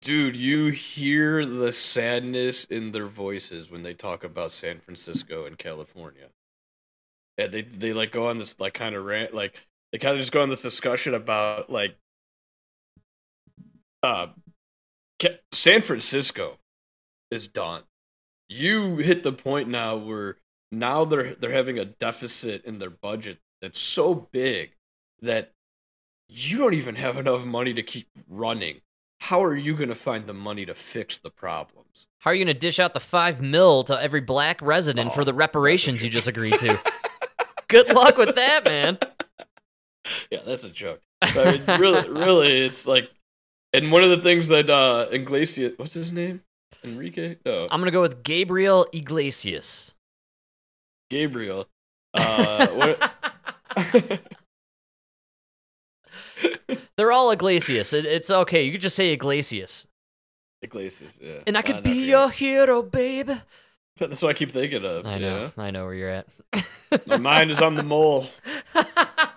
Speaker 2: dude, you hear the sadness in their voices when they talk about San Francisco and California. Yeah, they they like go on this like kind of rant, like they kind of just go on this discussion about like uh San Francisco is done. You hit the point now where now they're they're having a deficit in their budget that's so big that you don't even have enough money to keep running. How are you going to find the money to fix the problems?
Speaker 1: How are you gonna dish out the five mil to every black resident for
Speaker 2: Oh,
Speaker 1: the reparations you just agreed to? Good luck with that, man.
Speaker 2: Yeah, that's a joke. I mean, really, really, it's like, and one of the things that uh Iglesias, what's his name? Enrique? No,
Speaker 1: I'm gonna go with Gabriel Iglesias.
Speaker 2: Gabriel. Uh, what?
Speaker 1: They're all Iglesias. It, it's okay. You could just say Iglesias.
Speaker 2: Iglesias, yeah.
Speaker 1: And I could
Speaker 2: not
Speaker 1: be your hero, babe.
Speaker 2: That's what I keep thinking of.
Speaker 1: I
Speaker 2: you
Speaker 1: know. I know where you're at.
Speaker 2: My mind is on the mole.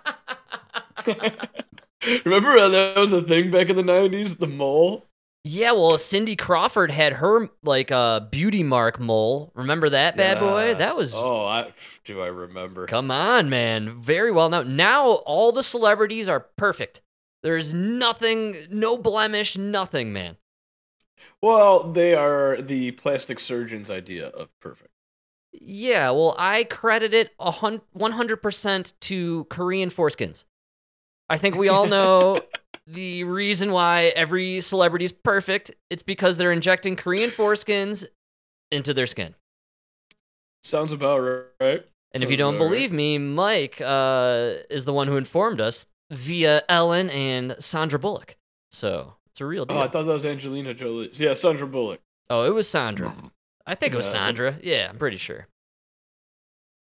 Speaker 2: Remember how that was a thing back in the '90s? The mole.
Speaker 1: Yeah, well, Cindy Crawford had her like uh, beauty mark mole. Remember that bad boy? That was
Speaker 2: Oh, I do. I remember.
Speaker 1: Come on, man. Very well now. Now all the celebrities are perfect. There's nothing, no blemish, nothing, man.
Speaker 2: Well, they are the plastic surgeon's idea of perfect.
Speaker 1: Yeah, well, I credit it a hun- 100% to Korean foreskins. I think we all know the reason why every celebrity is perfect. It's because they're injecting Korean foreskins into their skin.
Speaker 2: Sounds about right.
Speaker 1: And if you don't
Speaker 2: about right.
Speaker 1: believe me, Mike uh, is the one who informed us via Ellen and Sandra Bullock. So it's a real deal.
Speaker 2: Oh, I thought that was Angelina Jolie. Yeah, Sandra Bullock.
Speaker 1: Oh, it was Sandra. I think it was Sandra. Yeah, I'm pretty sure.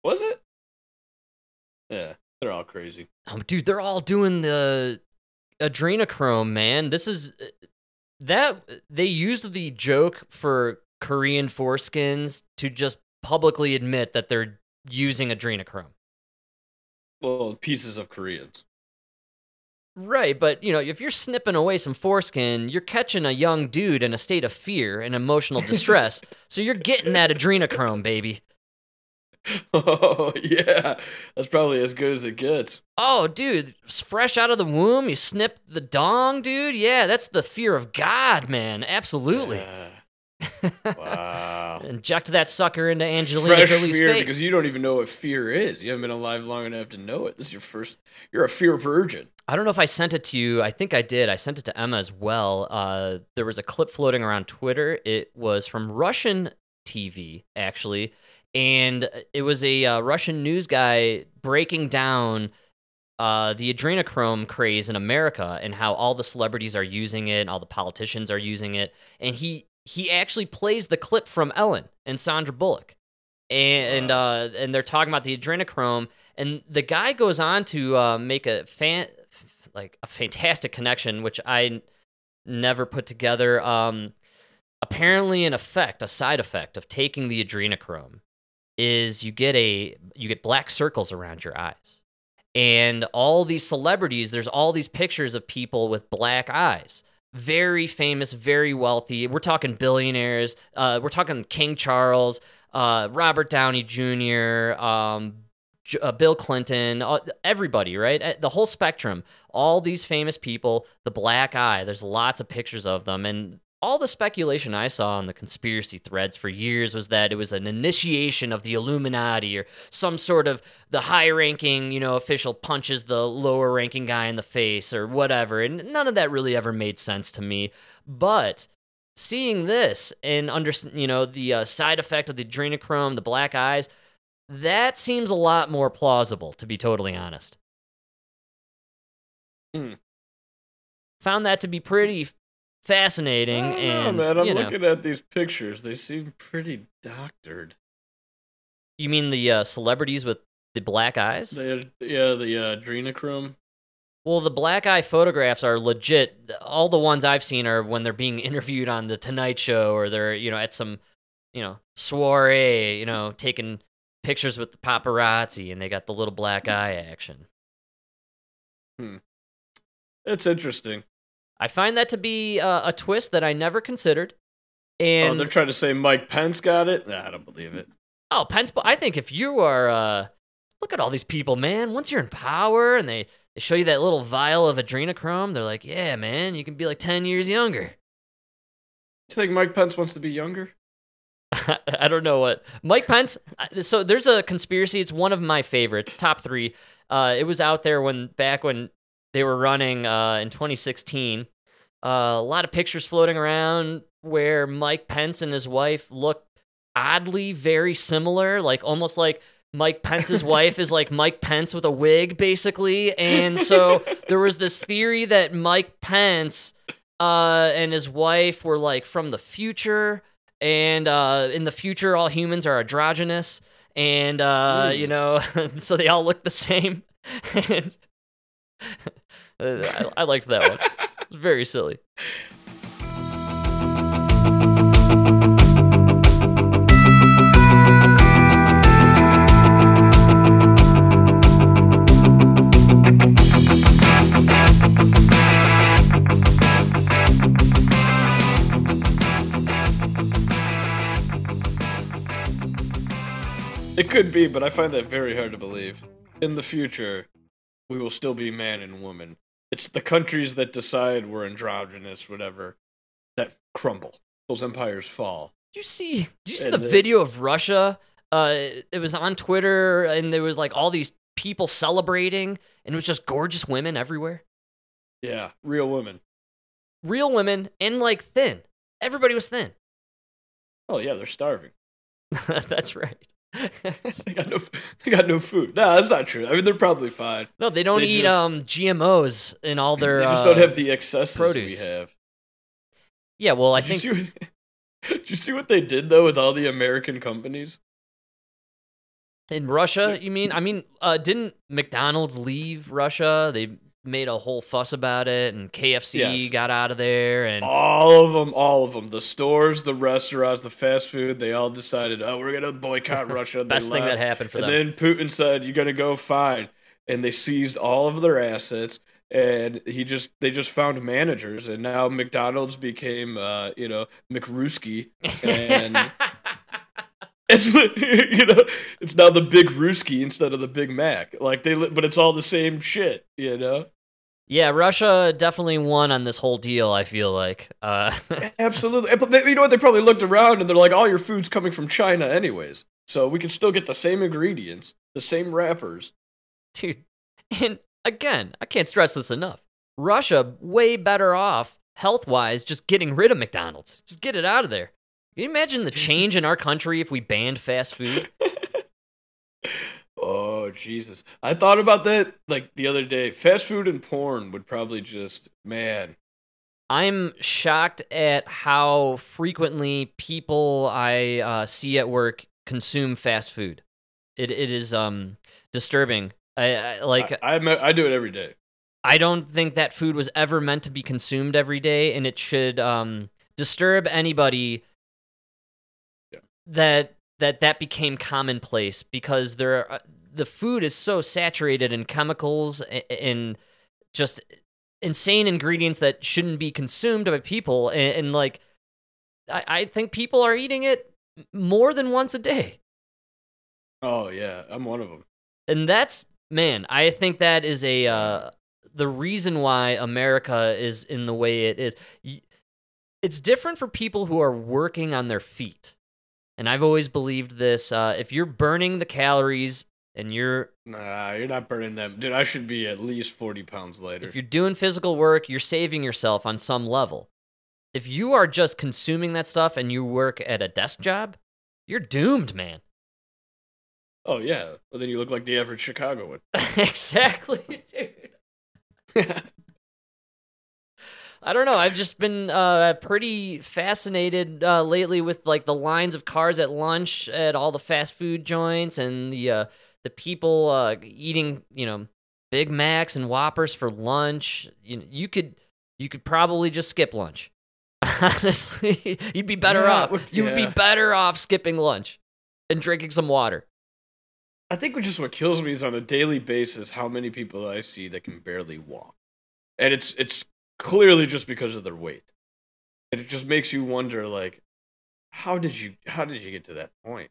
Speaker 2: Was it? Yeah, they're all crazy.
Speaker 1: Um, dude, they're all doing the adrenochrome, man. This is that they used the joke for Korean foreskins to just publicly admit that they're using adrenochrome.
Speaker 2: Well, pieces of Koreans.
Speaker 1: Right, but you know, if you're snipping away some foreskin, you're catching a young dude in a state of fear and emotional distress. so you're getting that adrenochrome, baby.
Speaker 2: Oh yeah, that's probably as good as it gets.
Speaker 1: Oh, dude, fresh out of the womb, you snip the dong, dude. Yeah, that's the fear of God, man. Absolutely.
Speaker 2: Wow.
Speaker 1: Inject that sucker into Angelina
Speaker 2: Fresh
Speaker 1: Jolie's
Speaker 2: fear
Speaker 1: face.
Speaker 2: because you don't even know what fear is. You haven't been alive long enough to know it. This is your first. You're a fear virgin.
Speaker 1: I don't know if I sent it to you. I think I did. I sent it to Emma as well. Uh, there was a clip floating around Twitter. It was from Russian TV, actually. And it was a uh, Russian news guy breaking down uh, the adrenochrome craze in America and how all the celebrities are using it and all the politicians are using it. And he he actually plays the clip from Ellen and Sandra Bullock. And uh, and they're talking about the adrenochrome, and the guy goes on to uh, make a fan f- like a fantastic connection, which I n- never put together. Um, apparently, an effect, a side effect of taking the adrenochrome, is you get a you get black circles around your eyes, and all these celebrities. There's all these pictures of people with black eyes. Very famous, very wealthy. We're talking billionaires. Uh, we're talking King Charles, uh, Robert Downey Jr., um, uh, Bill Clinton, uh, everybody, right? Uh, The whole spectrum. All these famous people, the black eye, there's lots of pictures of them. And all the speculation I saw on the conspiracy threads for years was that it was an initiation of the Illuminati or some sort of the high ranking, you know, official punches the lower ranking guy in the face or whatever. And none of that really ever made sense to me. But seeing this and under you know the uh, side effect of the adrenochrome, the black eyes, that seems a lot more plausible, to be totally honest.
Speaker 2: Hmm.
Speaker 1: Found that to be pretty fascinating,
Speaker 2: know,
Speaker 1: and
Speaker 2: man, I'm
Speaker 1: you know,
Speaker 2: looking at these pictures. They seem pretty doctored.
Speaker 1: you mean the uh, celebrities with the black eyes?
Speaker 2: Had, yeah, the uh, adrenochrome.
Speaker 1: Well, the black eye photographs are legit. All the ones I've seen are when they're being interviewed on the Tonight Show or they're, you know, at some, you know, soiree, you know, taking pictures with the paparazzi and they got the little black eye action.
Speaker 2: Hmm. It's interesting.
Speaker 1: I find that to be uh, a twist that I never considered.
Speaker 2: oh,
Speaker 1: And
Speaker 2: they're trying to say Mike Pence got it. Nah, I don't believe it.
Speaker 1: Oh, Pence. I think if you are, uh, look at all these people, man. Once you're in power and they, they show you that little vial of adrenochrome, they're like, yeah, man, you can be like 10 years younger.
Speaker 2: You think Mike Pence wants to be younger?
Speaker 1: I don't know what. Mike Pence. uh, So there's a conspiracy. It's one of my favorites, top three. Uh, it was out there when back when they were running uh, in 2016. Uh, a lot of pictures floating around where Mike Pence and his wife look oddly very similar, like almost like Mike Pence's wife is like Mike Pence with a wig, basically. And so there was this theory that Mike Pence uh, and his wife were like from the future and uh, in the future, all humans are androgynous, and uh, you know, so they all look the same. and uh, I, I liked that one. It was very silly.
Speaker 2: It could be, but I find that very hard to believe. In the future, we will still be man and woman. It's the countries that decide we're androgynous, whatever, that crumble. Those empires fall.
Speaker 1: Do you see? Did you see
Speaker 2: And
Speaker 1: the
Speaker 2: the-
Speaker 1: video of Russia? Uh, it was on Twitter, and there was like all these people celebrating, and it was just gorgeous women everywhere.
Speaker 2: Yeah, real women.
Speaker 1: Real women and like thin. Everybody was thin.
Speaker 2: Oh yeah, they're starving.
Speaker 1: That's right.
Speaker 2: They got no. They got no food. No, that's not true. I mean, they're probably fine.
Speaker 1: no, they don't
Speaker 2: They
Speaker 1: eat
Speaker 2: just-
Speaker 1: um GMOs in all their.
Speaker 2: They just
Speaker 1: uh,
Speaker 2: don't have the excesses
Speaker 1: produce.
Speaker 2: we have.
Speaker 1: Yeah, well, I
Speaker 2: Did
Speaker 1: think
Speaker 2: you what, did you see what they did though with all the American companies?
Speaker 1: in Russia, you mean? I mean, uh, didn't McDonald's leave Russia? They made a whole fuss about it, and KFC
Speaker 2: Yes.
Speaker 1: got out of there, and
Speaker 2: All of them, all of them. The stores, the restaurants, the fast food. They all decided, oh, we're gonna boycott Russia.
Speaker 1: Best thing that happened for
Speaker 2: and
Speaker 1: them.
Speaker 2: And then Putin said, "You're gonna go fine," and they seized all of their assets. And he just, they just found managers, and now McDonald's became, uh, you know, McRusky, and it's, you know, it's now the Big Ruski instead of the Big Mac. Like they, but it's all the same shit, you know.
Speaker 1: Yeah, Russia definitely won on this whole deal. I feel like. Uh,
Speaker 2: Absolutely. But they, you know what? They probably looked around and they're like, all your food's coming from China, anyways. So we can still get the same ingredients, the same wrappers.
Speaker 1: dude, and again, I can't stress this enough. Russia way better off health wise just getting rid of McDonald's. Just get it out of there. Can you imagine the change in our country if we banned fast food?
Speaker 2: Oh, Jesus. I thought about that like the other day. Fast food and porn would probably just, man.
Speaker 1: I'm shocked at how frequently people I uh, see at work consume fast food. It it is um disturbing. I, I like
Speaker 2: I, I, I do it every day.
Speaker 1: I don't think that food was ever meant to be consumed every day, and it should um, disturb anybody
Speaker 2: Yeah.
Speaker 1: that that that became commonplace because there are, the food is so saturated in chemicals and just insane ingredients that shouldn't be consumed by people, and, and like I, I think people are eating it more than once a day.
Speaker 2: Oh, yeah. I'm one of them.
Speaker 1: and that's man i think that is a uh the reason why america is in the way it is it's different for people who are working on their feet and i've always believed this uh if you're burning the calories and you're
Speaker 2: Nah, you're not burning them. Dude, I should be at least 40 pounds lighter.
Speaker 1: if you're doing physical work you're saving yourself on some level if you are just consuming that stuff and you work at a desk job you're doomed man
Speaker 2: oh, yeah. Well, then you look like the average Chicagoan.
Speaker 1: exactly dude I don't know. I've just been uh, pretty fascinated uh, lately with like the lines of cars at lunch at all the fast food joints and the uh, the people uh, eating, you know, Big Macs and Whoppers for lunch. You you could you could probably just skip lunch. Honestly, you'd be better
Speaker 2: Yeah,
Speaker 1: off. You would be better off skipping lunch and drinking some water.
Speaker 2: I think what just what kills me is on a daily basis how many people I see that can barely walk, and it's it's clearly just because of their weight, and it just makes you wonder like, how did you how did you get to that point?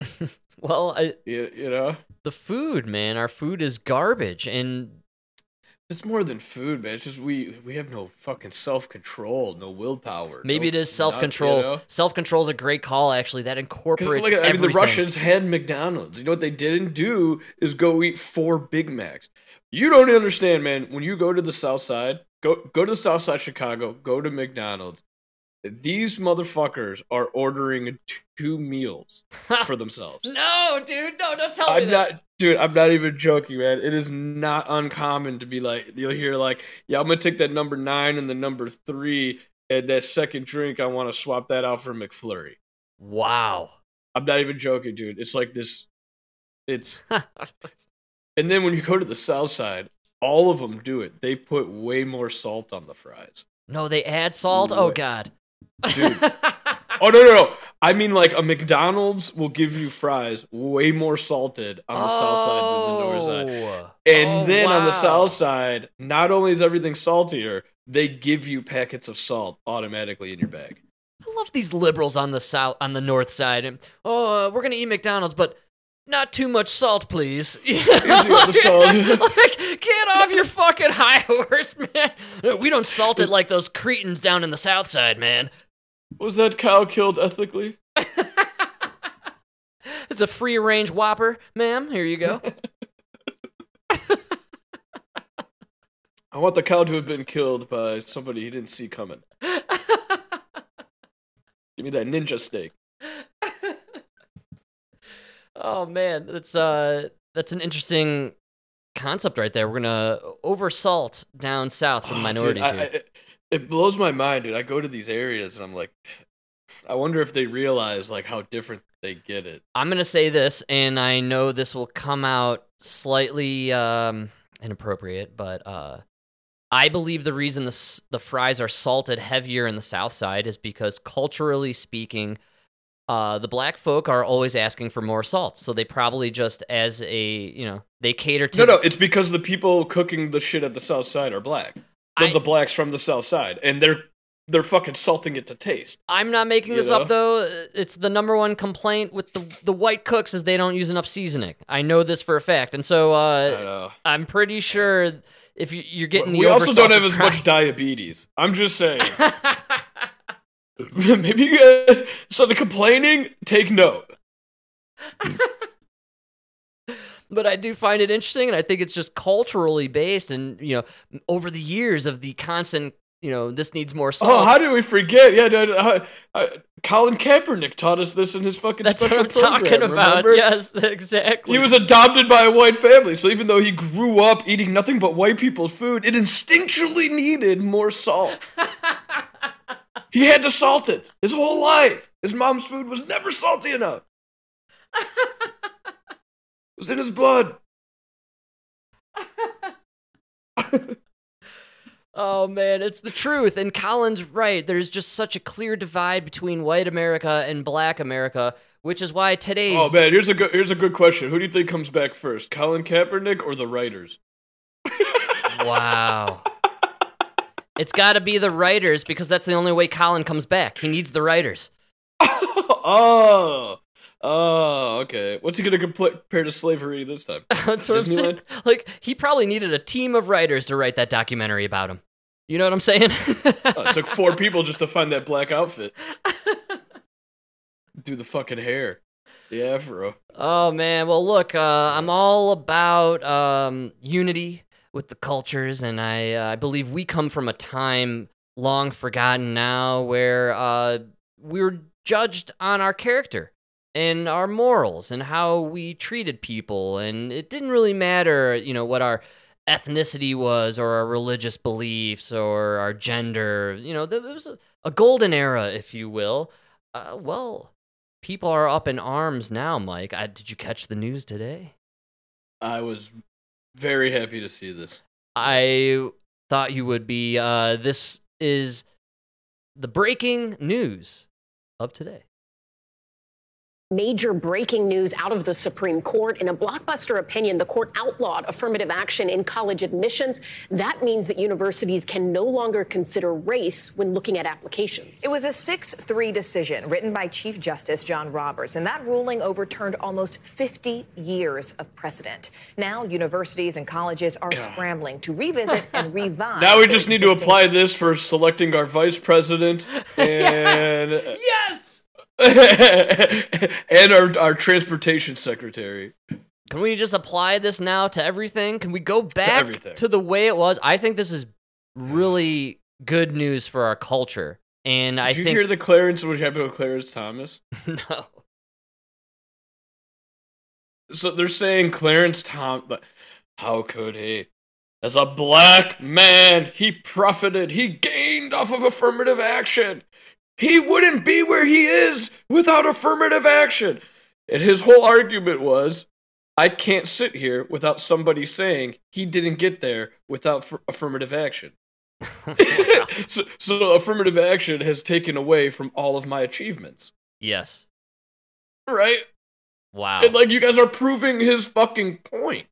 Speaker 1: Well, I,
Speaker 2: You, you know,
Speaker 1: the food, man, our food is garbage, and
Speaker 2: it's more than food, man. It's just we we have no fucking self control, no willpower.
Speaker 1: Maybe
Speaker 2: no-
Speaker 1: it is self control.
Speaker 2: you know?
Speaker 1: Self control is a great call, actually. That incorporates
Speaker 2: look I mean, the. Russians had McDonald's. You know what they didn't do is go eat four Big Macs. You don't understand, man. When you go to the South Side, go go to the South Side Chicago, go to McDonald's. These motherfuckers are ordering two meals for themselves.
Speaker 1: no, dude, no, don't tell me
Speaker 2: I'm not, dude. I'm not even joking, man. It is not uncommon to be like, you'll hear like, yeah, I'm gonna take that number nine and the number three, and that second drink, I want to swap that out for McFlurry.
Speaker 1: Wow.
Speaker 2: I'm not even joking, dude. It's like this. It's and then when you go to the south side, all of them do it. They put way more salt on the fries.
Speaker 1: no, they add salt. Oh God.
Speaker 2: Dude. Oh no, no, no! I mean, like a McDonald's will give you fries way more salted on the south side than the north side.
Speaker 1: Oh.
Speaker 2: And
Speaker 1: Oh,
Speaker 2: then on the south side, not only is everything saltier, they give you packets of salt automatically in your bag.
Speaker 1: I love these liberals on the south, on the north side. And, oh, uh, we're gonna eat McDonald's, but not too much salt, please.
Speaker 2: salt.
Speaker 1: like, get off your fucking high horse, man. We don't salt it like those cretins down in the south side, man.
Speaker 2: Was that cow killed ethically?
Speaker 1: It's a free range Whopper, ma'am. Here you go.
Speaker 2: I want the cow to have been killed by somebody he didn't see coming. Give me that ninja steak.
Speaker 1: Oh man, that's uh, that's an interesting concept right there. We're gonna oversalt down south for
Speaker 2: Oh,
Speaker 1: minorities
Speaker 2: dude, I-
Speaker 1: here.
Speaker 2: I- it, it blows my mind, dude. I go to these areas and I'm like, I wonder if they realize like how different they get it.
Speaker 1: I'm gonna say this, and I know this will come out slightly um, inappropriate, but uh, I believe the reason the the fries are salted heavier in the South Side is because culturally speaking, uh, the black folk are always asking for more salt, so they probably just as a you know they cater to
Speaker 2: No, no, it's because the people cooking the shit at the south side are black. The,
Speaker 1: I-
Speaker 2: the blacks from the south side, and they're they're fucking salting it to taste.
Speaker 1: I'm not making this
Speaker 2: know?
Speaker 1: up though. It's the number one complaint with the the white cooks is they don't use enough seasoning. I know this for a fact, and so uh. I'm pretty sure if you, you're getting the
Speaker 2: we also don't have as much diabetes. I'm just saying. Maybe you guys started complaining. Take note.
Speaker 1: but I do find it interesting, and I think it's just culturally based, and you know, over the years of the constant, you know, this needs more salt.
Speaker 2: Oh, how did we forget? Yeah, uh, uh, Colin Kaepernick taught us this in his fucking
Speaker 1: That's
Speaker 2: special
Speaker 1: what I'm talking about.
Speaker 2: remember?
Speaker 1: Yes, exactly.
Speaker 2: He was adopted by a white family, so even though he grew up eating nothing but white people's food, it instinctually needed more salt. He had to salt it his whole life. His mom's food was never salty enough. it was in his blood.
Speaker 1: Oh man, it's the truth. And Colin's right. There's just such a clear divide between white America and black America, which is why today's
Speaker 2: Oh man, here's a good here's a good question. Who do you think comes back first, Colin Kaepernick or the writers?
Speaker 1: Wow. It's got to be the writers because that's the only way Colin comes back. He needs the writers.
Speaker 2: oh, oh, okay. What's he gonna compare to slavery this time?
Speaker 1: That's what I'm saying. Like he probably needed a team of writers to write that documentary about him. You know what I'm saying?
Speaker 2: Oh, it took four people just to find that black outfit. Do the fucking hair, the afro.
Speaker 1: Oh man, well look, uh, I'm all about um, unity with the cultures, and I uh, I believe we come from a time long forgotten now where uh, we were judged on our character and our morals and how we treated people, and it didn't really matter, you know, what our ethnicity was or our religious beliefs or our gender. You know, there was a, a golden era, if you will. Uh, well, people are up in arms now, Mike. I, did you catch the news today?
Speaker 2: I was very happy to see this.
Speaker 1: I thought you would be. Uh, this is the breaking news of today.
Speaker 11: Major breaking news out of the Supreme Court. In a blockbuster opinion, the court outlawed affirmative action in college admissions. That means that universities can no longer consider race when looking at applications.
Speaker 12: It was a 6 3 decision written by Chief Justice John Roberts, and that ruling overturned almost 50 years of precedent. Now, universities and colleges are scrambling to revisit and revise.
Speaker 2: Now we just need to apply this for selecting our vice president and
Speaker 1: Yes.
Speaker 2: and our our transportation secretary.
Speaker 1: Can we just apply this now to everything? Can we go back
Speaker 2: everything.
Speaker 1: to the way it was? I think this is really good news for our culture. And
Speaker 2: Did
Speaker 1: I
Speaker 2: you
Speaker 1: think
Speaker 2: hear the Clarence what happened with Clarence Thomas?
Speaker 1: no.
Speaker 2: So they're saying Clarence Tom, but how could he? As a black man, he profited, he gained off of affirmative action. He wouldn't be where he is without affirmative action. And his whole argument was I can't sit here without somebody saying he didn't get there without f- affirmative action. so, so affirmative action has taken away from all of my achievements.
Speaker 1: Yes.
Speaker 2: Right?
Speaker 1: Wow.
Speaker 2: And like you guys are proving his fucking point.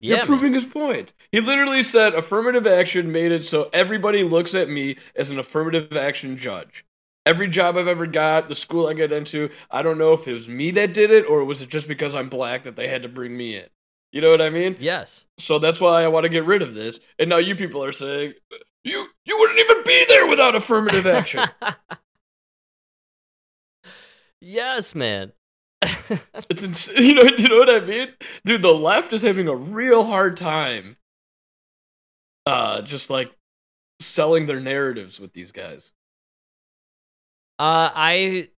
Speaker 1: Yeah.
Speaker 2: You're proving his point. He literally said affirmative action made it so everybody looks at me as an affirmative action judge. Every job I've ever got, the school I get into, I don't know if it was me that did it or was it just because I'm black that they had to bring me in. You know what I mean?
Speaker 1: Yes.
Speaker 2: So that's why I want to get rid of this. And now you people are saying you you wouldn't even be there without affirmative action.
Speaker 1: yes, man.
Speaker 2: It's ins- you know you know what I mean, dude. The left is having a real hard time, uh, just like selling their narratives with these guys.
Speaker 1: Uh, I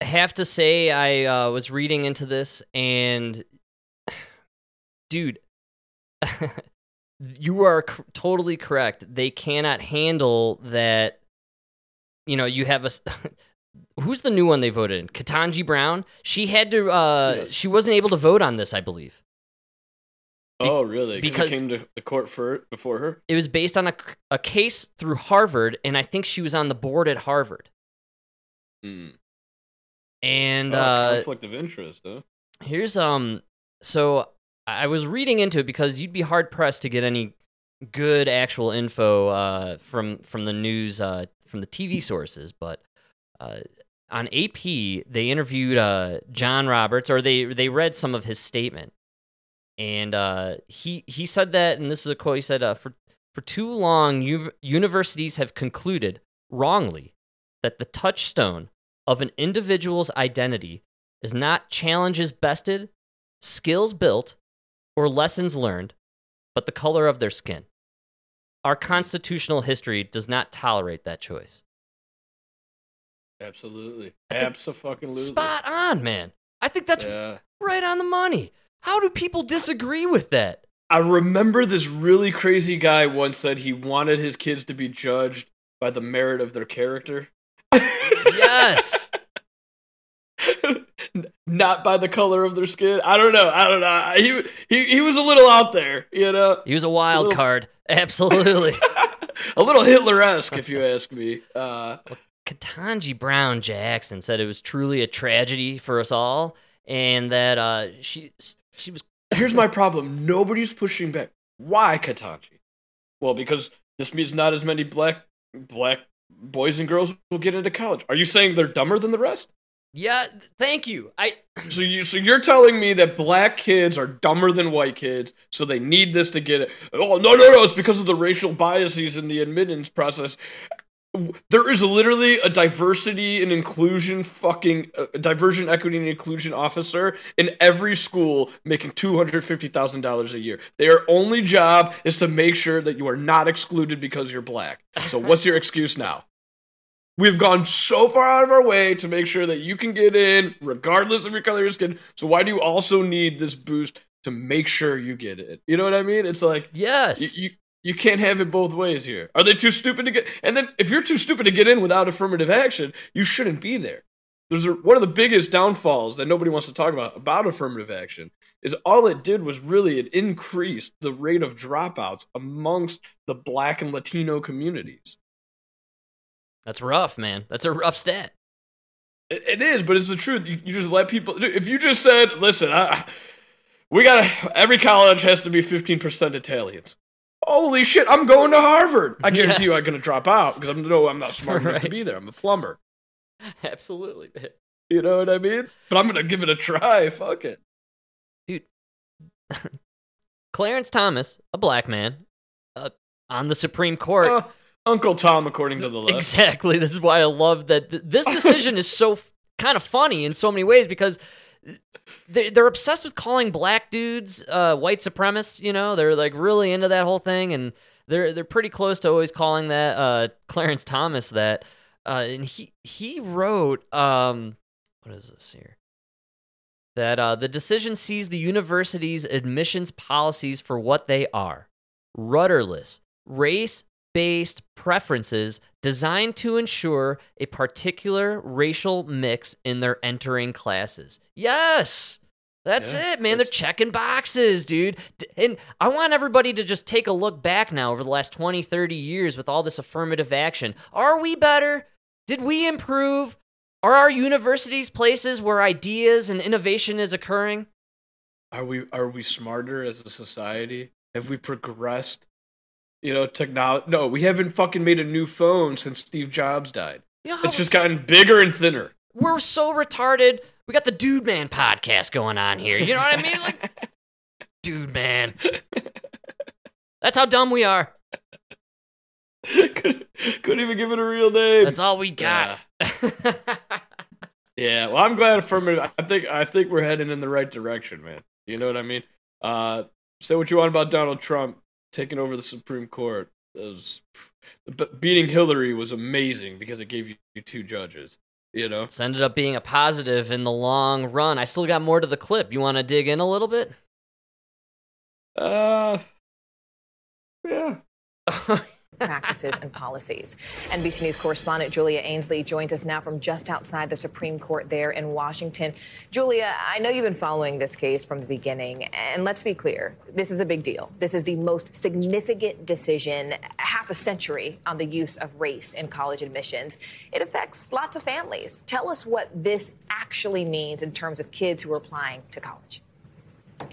Speaker 1: have to say, I uh, was reading into this, and dude, you are totally correct. They cannot handle that. You know, you have a. Who's the new one they voted in? Ketanji Brown. She had to. Uh,
Speaker 2: Yes.
Speaker 1: She wasn't able to vote on this, I believe.
Speaker 2: oh, really?
Speaker 1: because-
Speaker 2: it came to the court for before her.
Speaker 1: It was based on a, a case through Harvard, and I think she was on the board at Harvard.
Speaker 2: Hmm.
Speaker 1: And
Speaker 2: Oh,
Speaker 1: uh,
Speaker 2: conflict of interest, huh?
Speaker 1: Here's um so I was reading into it because you'd be hard pressed to get any good actual info uh from from the news uh from the TV sources, but uh on AP they interviewed uh John Roberts or they they read some of his statement. And uh he he said that and this is a quote he said uh, for for too long u- universities have concluded wrongly that the touchstone of an individual's identity is not challenges bested, skills built, or lessons learned, but the color of their skin. Our constitutional history does not tolerate that choice.
Speaker 2: Absolutely, absolutely.
Speaker 1: Spot on, man. I think that's
Speaker 2: Yeah.
Speaker 1: right on the money. How do people disagree with that?
Speaker 2: I remember this really crazy guy once said he wanted his kids to be judged by the merit of their character.
Speaker 1: Yes.
Speaker 2: Not by the color of their skin. I don't know. I don't know. He he, he was a little out there, you know.
Speaker 1: He was a wild
Speaker 2: Little-
Speaker 1: card. Absolutely.
Speaker 2: a little Hitler-esque, if you ask me. Uh,
Speaker 1: Ketanji Brown Jackson said it was truly a tragedy for us all, and that uh, she she was
Speaker 2: here's my problem. Nobody's pushing back. Why Ketanji? Well, because this means not as many black black boys and girls will get into college. Are you saying they're dumber than the rest?
Speaker 1: yeah. th- Thank you. I
Speaker 2: So you so you're telling me that black kids are dumber than white kids, so they need this to get it. Oh no no no! It's because of the racial biases in the admittance process. There is literally a diversity and inclusion fucking uh, diversion, equity, and inclusion officer in every school making two hundred fifty thousand dollars a year. Their only job is to make sure that you are not excluded because you're black. So what's your excuse now? We've gone so far out of our way to make sure that you can get in regardless of your color of your skin. So why do you also need this boost to make sure you get it? You know what I mean? It's like
Speaker 1: yes.
Speaker 2: you, you you can't have it both ways here. Are they too stupid to get? And then if you're too stupid to get in without affirmative action, you shouldn't be there. There's a, one of the biggest downfalls that nobody wants to talk about about affirmative action is all it did was really it increased the rate of dropouts amongst the black and Latino communities.
Speaker 1: That's rough, man. That's a rough stat.
Speaker 2: It, it is, but it's the truth. You, you just let people. If you just said, "Listen, I, we got every college has to be fifteen percent Italians." Holy shit! I'm going to Harvard. I guarantee you, I'm going to drop out because I'm no, I'm not smart enough to be there. I'm a plumber.
Speaker 1: Absolutely, man.
Speaker 2: You know what I mean? But I'm going to give it a try. Fuck it. Dude.
Speaker 1: Clarence Thomas, a black man, uh, on the Supreme Court.
Speaker 2: Uh, Uncle Tom, according to the left.
Speaker 1: Exactly. This is why I love that th- this decision is so f- kind of funny in so many ways because they're, obsessed with calling black dudes uh, white supremacists. You know, they're like really into that whole thing, and they're they're pretty close to always calling that uh, Clarence Thomas that. Uh, and he he wrote um, what is this here? That uh, the decision sees the university's admissions policies for what they are: rudderless, race based preferences designed to ensure a particular racial mix in their entering classes. Yes. That's
Speaker 2: Yeah,
Speaker 1: it, man. They're checking boxes, dude. And I want everybody to just take a look back now over the last 20, 30 years with all this affirmative action. Are we better? Did we improve? Are our universities places where ideas and innovation is occurring?
Speaker 2: Are we are we smarter as a society? Have we progressed? You know, technology. No, we haven't fucking made a new phone since Steve Jobs died.
Speaker 1: You know
Speaker 2: It's just gotten bigger and thinner.
Speaker 1: we're so retarded. We got the Dude Man podcast going on here. You know what I mean? Like, Dude Man. That's how dumb we are.
Speaker 2: couldn't, couldn't even give it a real name.
Speaker 1: That's all we got.
Speaker 2: Yeah, well, I'm glad affirmative. I think I think we're heading in the right direction, man. You know what I mean? Uh, say what you want about Donald Trump taking over the Supreme Court. Was, but beating Hillary was amazing because it gave you two judges. You know,
Speaker 1: It's ended up being a positive in the long run. I still got more to the clip. You want to dig in a little bit?
Speaker 2: uh, yeah.
Speaker 12: practices and policies. NBC News correspondent Julia Ainsley joins us now from just outside the Supreme Court there in Washington. Julia, I know you've been following this case from the beginning, and let's be clear this is a big deal. This is the most significant decision half a century on the use of race in college admissions. It affects lots of families. Tell us what this actually means in terms of kids who are applying to college.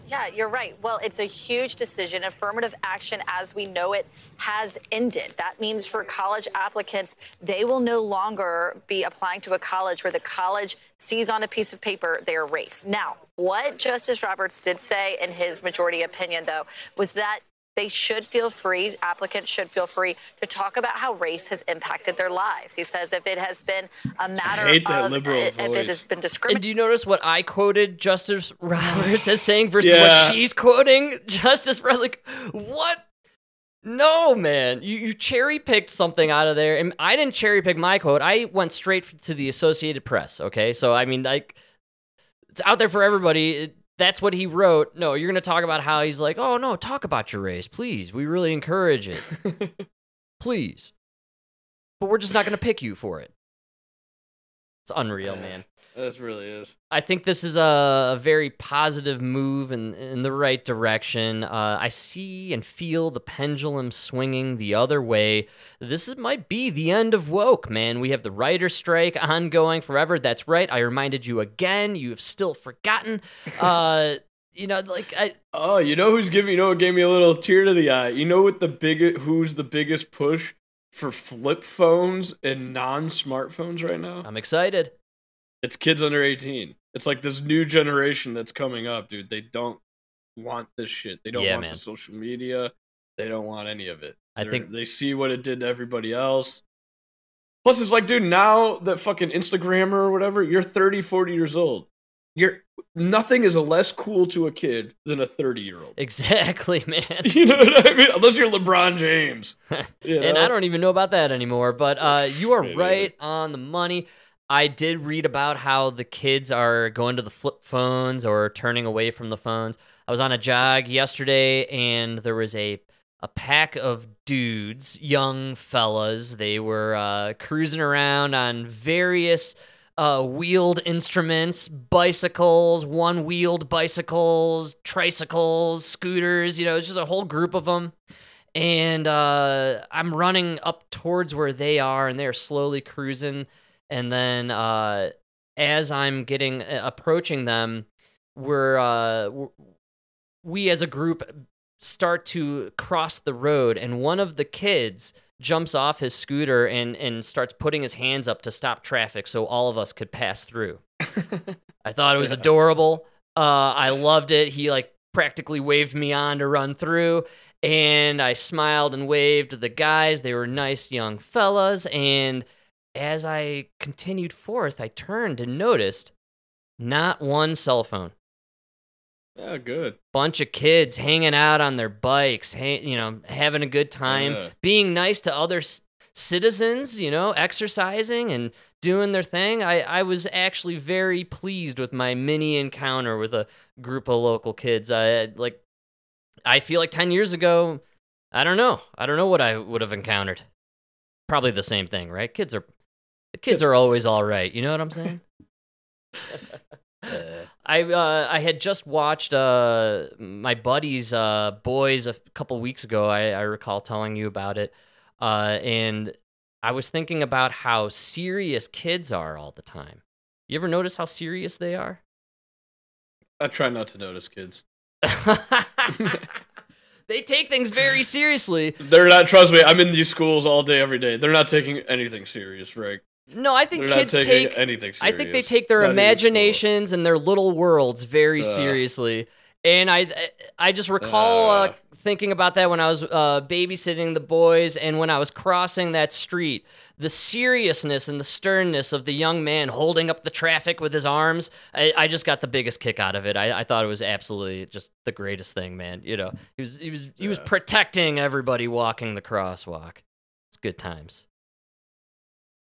Speaker 13: Yeah, you're right. Well, it's a huge decision. Affirmative action as we know it has ended. That means for college applicants, they will no longer be applying to a college where the college sees on a piece of paper their race. Now, what Justice Roberts did say in his majority opinion, though, was that they should feel free, applicants should feel free to talk about how race has impacted their lives. He says if it has been a matter
Speaker 2: hate that
Speaker 13: of
Speaker 2: liberal
Speaker 13: if it has been
Speaker 1: And do you notice what I quoted Justice Roberts as saying versus
Speaker 2: Yeah.
Speaker 1: what she's quoting Justice Roberts? Like, what? No, man. You, you cherry picked something out of there. And I didn't cherry pick my quote. I went straight to the Associated Press. Okay. So, I mean, like, it's out there for everybody. It- that's what he wrote. No, you're going to talk about how he's like, oh, no, talk about your race, please. We really encourage it. please. But we're just not going to pick you for it. It's unreal, man.
Speaker 2: This really is.
Speaker 1: I think this is a, a very positive move in, in the right direction. Uh, I see and feel the pendulum swinging the other way. This is, might be the end of woke, man. We have the writer strike ongoing forever. That's right. I reminded you again. You have still forgotten. Uh, you know, like I.
Speaker 2: Oh, you know who's giving? You know what gave me a little tear to the eye? You know what the biggest? Who's the biggest push for flip phones and non-smartphones right now?
Speaker 1: I'm excited.
Speaker 2: It's kids under 18. It's like this new generation that's coming up, dude. They don't want this shit. They don't
Speaker 1: Yeah,
Speaker 2: want
Speaker 1: man.
Speaker 2: the social media. They don't want any of it.
Speaker 1: I
Speaker 2: They're-
Speaker 1: think-
Speaker 2: they see what it did to everybody else. Plus, it's like, dude, now that fucking Instagrammer or whatever, you're 30, 40 years old. You're nothing is less cool to a kid than a 30 year old.
Speaker 1: Exactly, man.
Speaker 2: You know what I mean? Unless you're LeBron James. you
Speaker 1: and I don't even know about that anymore. But uh, you are right on the money. I did read about how the kids are going to the flip phones or turning away from the phones. I was on a jog yesterday, and there was a a pack of dudes, young fellas. They were uh, cruising around on various uh, wheeled instruments, bicycles, one wheeled bicycles, tricycles, scooters. You know, it's just a whole group of them and uh, I'm running up towards where they are, and they're slowly cruising. And then uh, as I'm getting uh, approaching them, we're, uh, we as a group start to cross the road, and one of the kids jumps off his scooter and and starts putting his hands up to stop traffic so all of us could pass through. I thought it was adorable. Uh, I loved it. He like practically waved me on to run through, and I smiled and waved to the guys. They were nice young fellas. And as I continued forth, I turned and noticed not one cell phone.
Speaker 2: Yeah, good.
Speaker 1: Bunch of kids hanging out on their bikes, ha- you know, having a good time,
Speaker 2: Yeah.
Speaker 1: being nice to other c- citizens, you know, exercising and doing their thing. I, I was actually very pleased with my mini encounter with a group of local kids. I like I feel like 10 years ago I don't know. I don't know what I would have encountered. Probably the same thing, right? Kids are the kids are always all right. You know what I'm saying? Uh, I uh, I had just watched uh, my buddy's uh, boys a couple weeks ago. I, I recall telling you about it, uh, and I was thinking about how serious kids are all the time. You ever notice how serious they are?
Speaker 2: I try not to notice kids.
Speaker 1: they take things very seriously.
Speaker 2: They're not. Trust me, I'm in these schools all day, every day. They're not taking anything serious, Rick.
Speaker 1: No, I think
Speaker 2: They're
Speaker 1: kids take
Speaker 2: anything
Speaker 1: I think they take their
Speaker 2: Not
Speaker 1: imaginations and their little worlds very
Speaker 2: Ugh.
Speaker 1: seriously. And I I just recall uh, thinking about that when I was uh, babysitting the boys and when I was crossing that street. The seriousness and the sternness of the young man holding up the traffic with his arms. I, I just got the biggest kick out of it. I, I thought it was absolutely just the greatest thing, man. You know, he was he was he was protecting everybody walking the crosswalk. It's good times.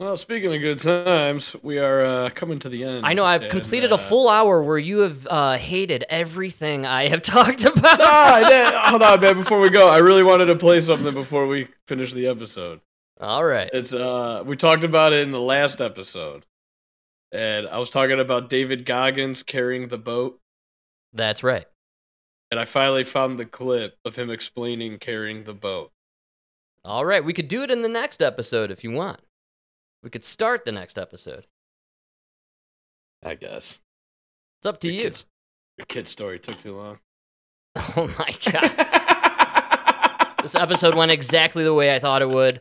Speaker 2: Well, speaking of good times, we are uh, coming to the end.
Speaker 1: I know I've
Speaker 2: and,
Speaker 1: completed
Speaker 2: uh,
Speaker 1: a full hour where you have uh, hated everything I have talked about.
Speaker 2: No, I did. Hold on, man. Before we go, I really wanted to play something before we finish the episode.
Speaker 1: All right.
Speaker 2: It's uh, we talked about it in the last episode, and I was talking about David Goggins carrying the boat,
Speaker 1: That's right.
Speaker 2: and I finally found the clip of him explaining carrying the boat.
Speaker 1: All right. We could do it in the next episode if you want. We could start the next episode.
Speaker 2: I guess
Speaker 1: It's up to you.
Speaker 2: Kid's, your kid story took too long.
Speaker 1: Oh my god. this episode went exactly the way I thought it would.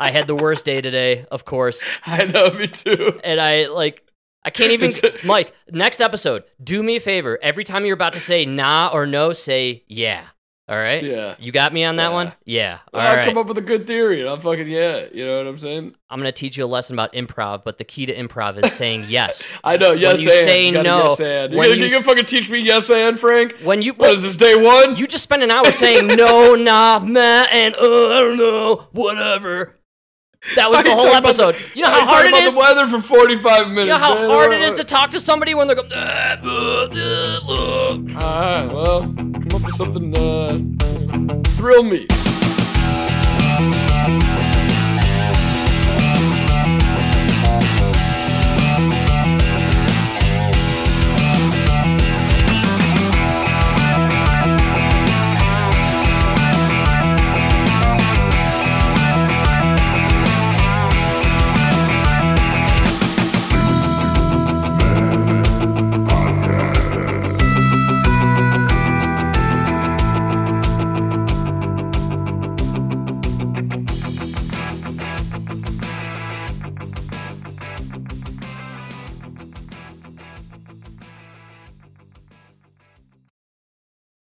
Speaker 1: I had the worst day today, of course.
Speaker 2: I know, me too.
Speaker 1: And I like I can't even Mike, next episode, do me a favor. Every time you're about to say nah or no, say yeah. All right?
Speaker 2: Yeah.
Speaker 1: You got me on that one? Yeah. All
Speaker 2: I'll
Speaker 1: right.
Speaker 2: come up with a good theory, and I'm fucking yeah. You know what I'm saying?
Speaker 1: I'm gonna teach you a lesson about improv, but the key to improv is saying yes.
Speaker 2: I know. Yes,
Speaker 1: when you
Speaker 2: and.
Speaker 1: say
Speaker 2: You
Speaker 1: no,
Speaker 2: Yes, and. You
Speaker 1: when
Speaker 2: gonna,
Speaker 1: you
Speaker 2: you gonna fucking teach me yes and, Frank?
Speaker 1: when you
Speaker 2: What is this day one?
Speaker 1: You just spent an hour saying no, nah, meh, and uh, I don't know, whatever. That was the whole episode.
Speaker 2: the-
Speaker 1: you know how hard
Speaker 2: talking
Speaker 1: it
Speaker 2: about
Speaker 1: is.
Speaker 2: the weather for 45 minutes.
Speaker 1: You know how
Speaker 2: man.
Speaker 1: hard it is to talk to somebody when they're going. "Ah, blah."
Speaker 2: Alright, well, something, something, uh, thrill me.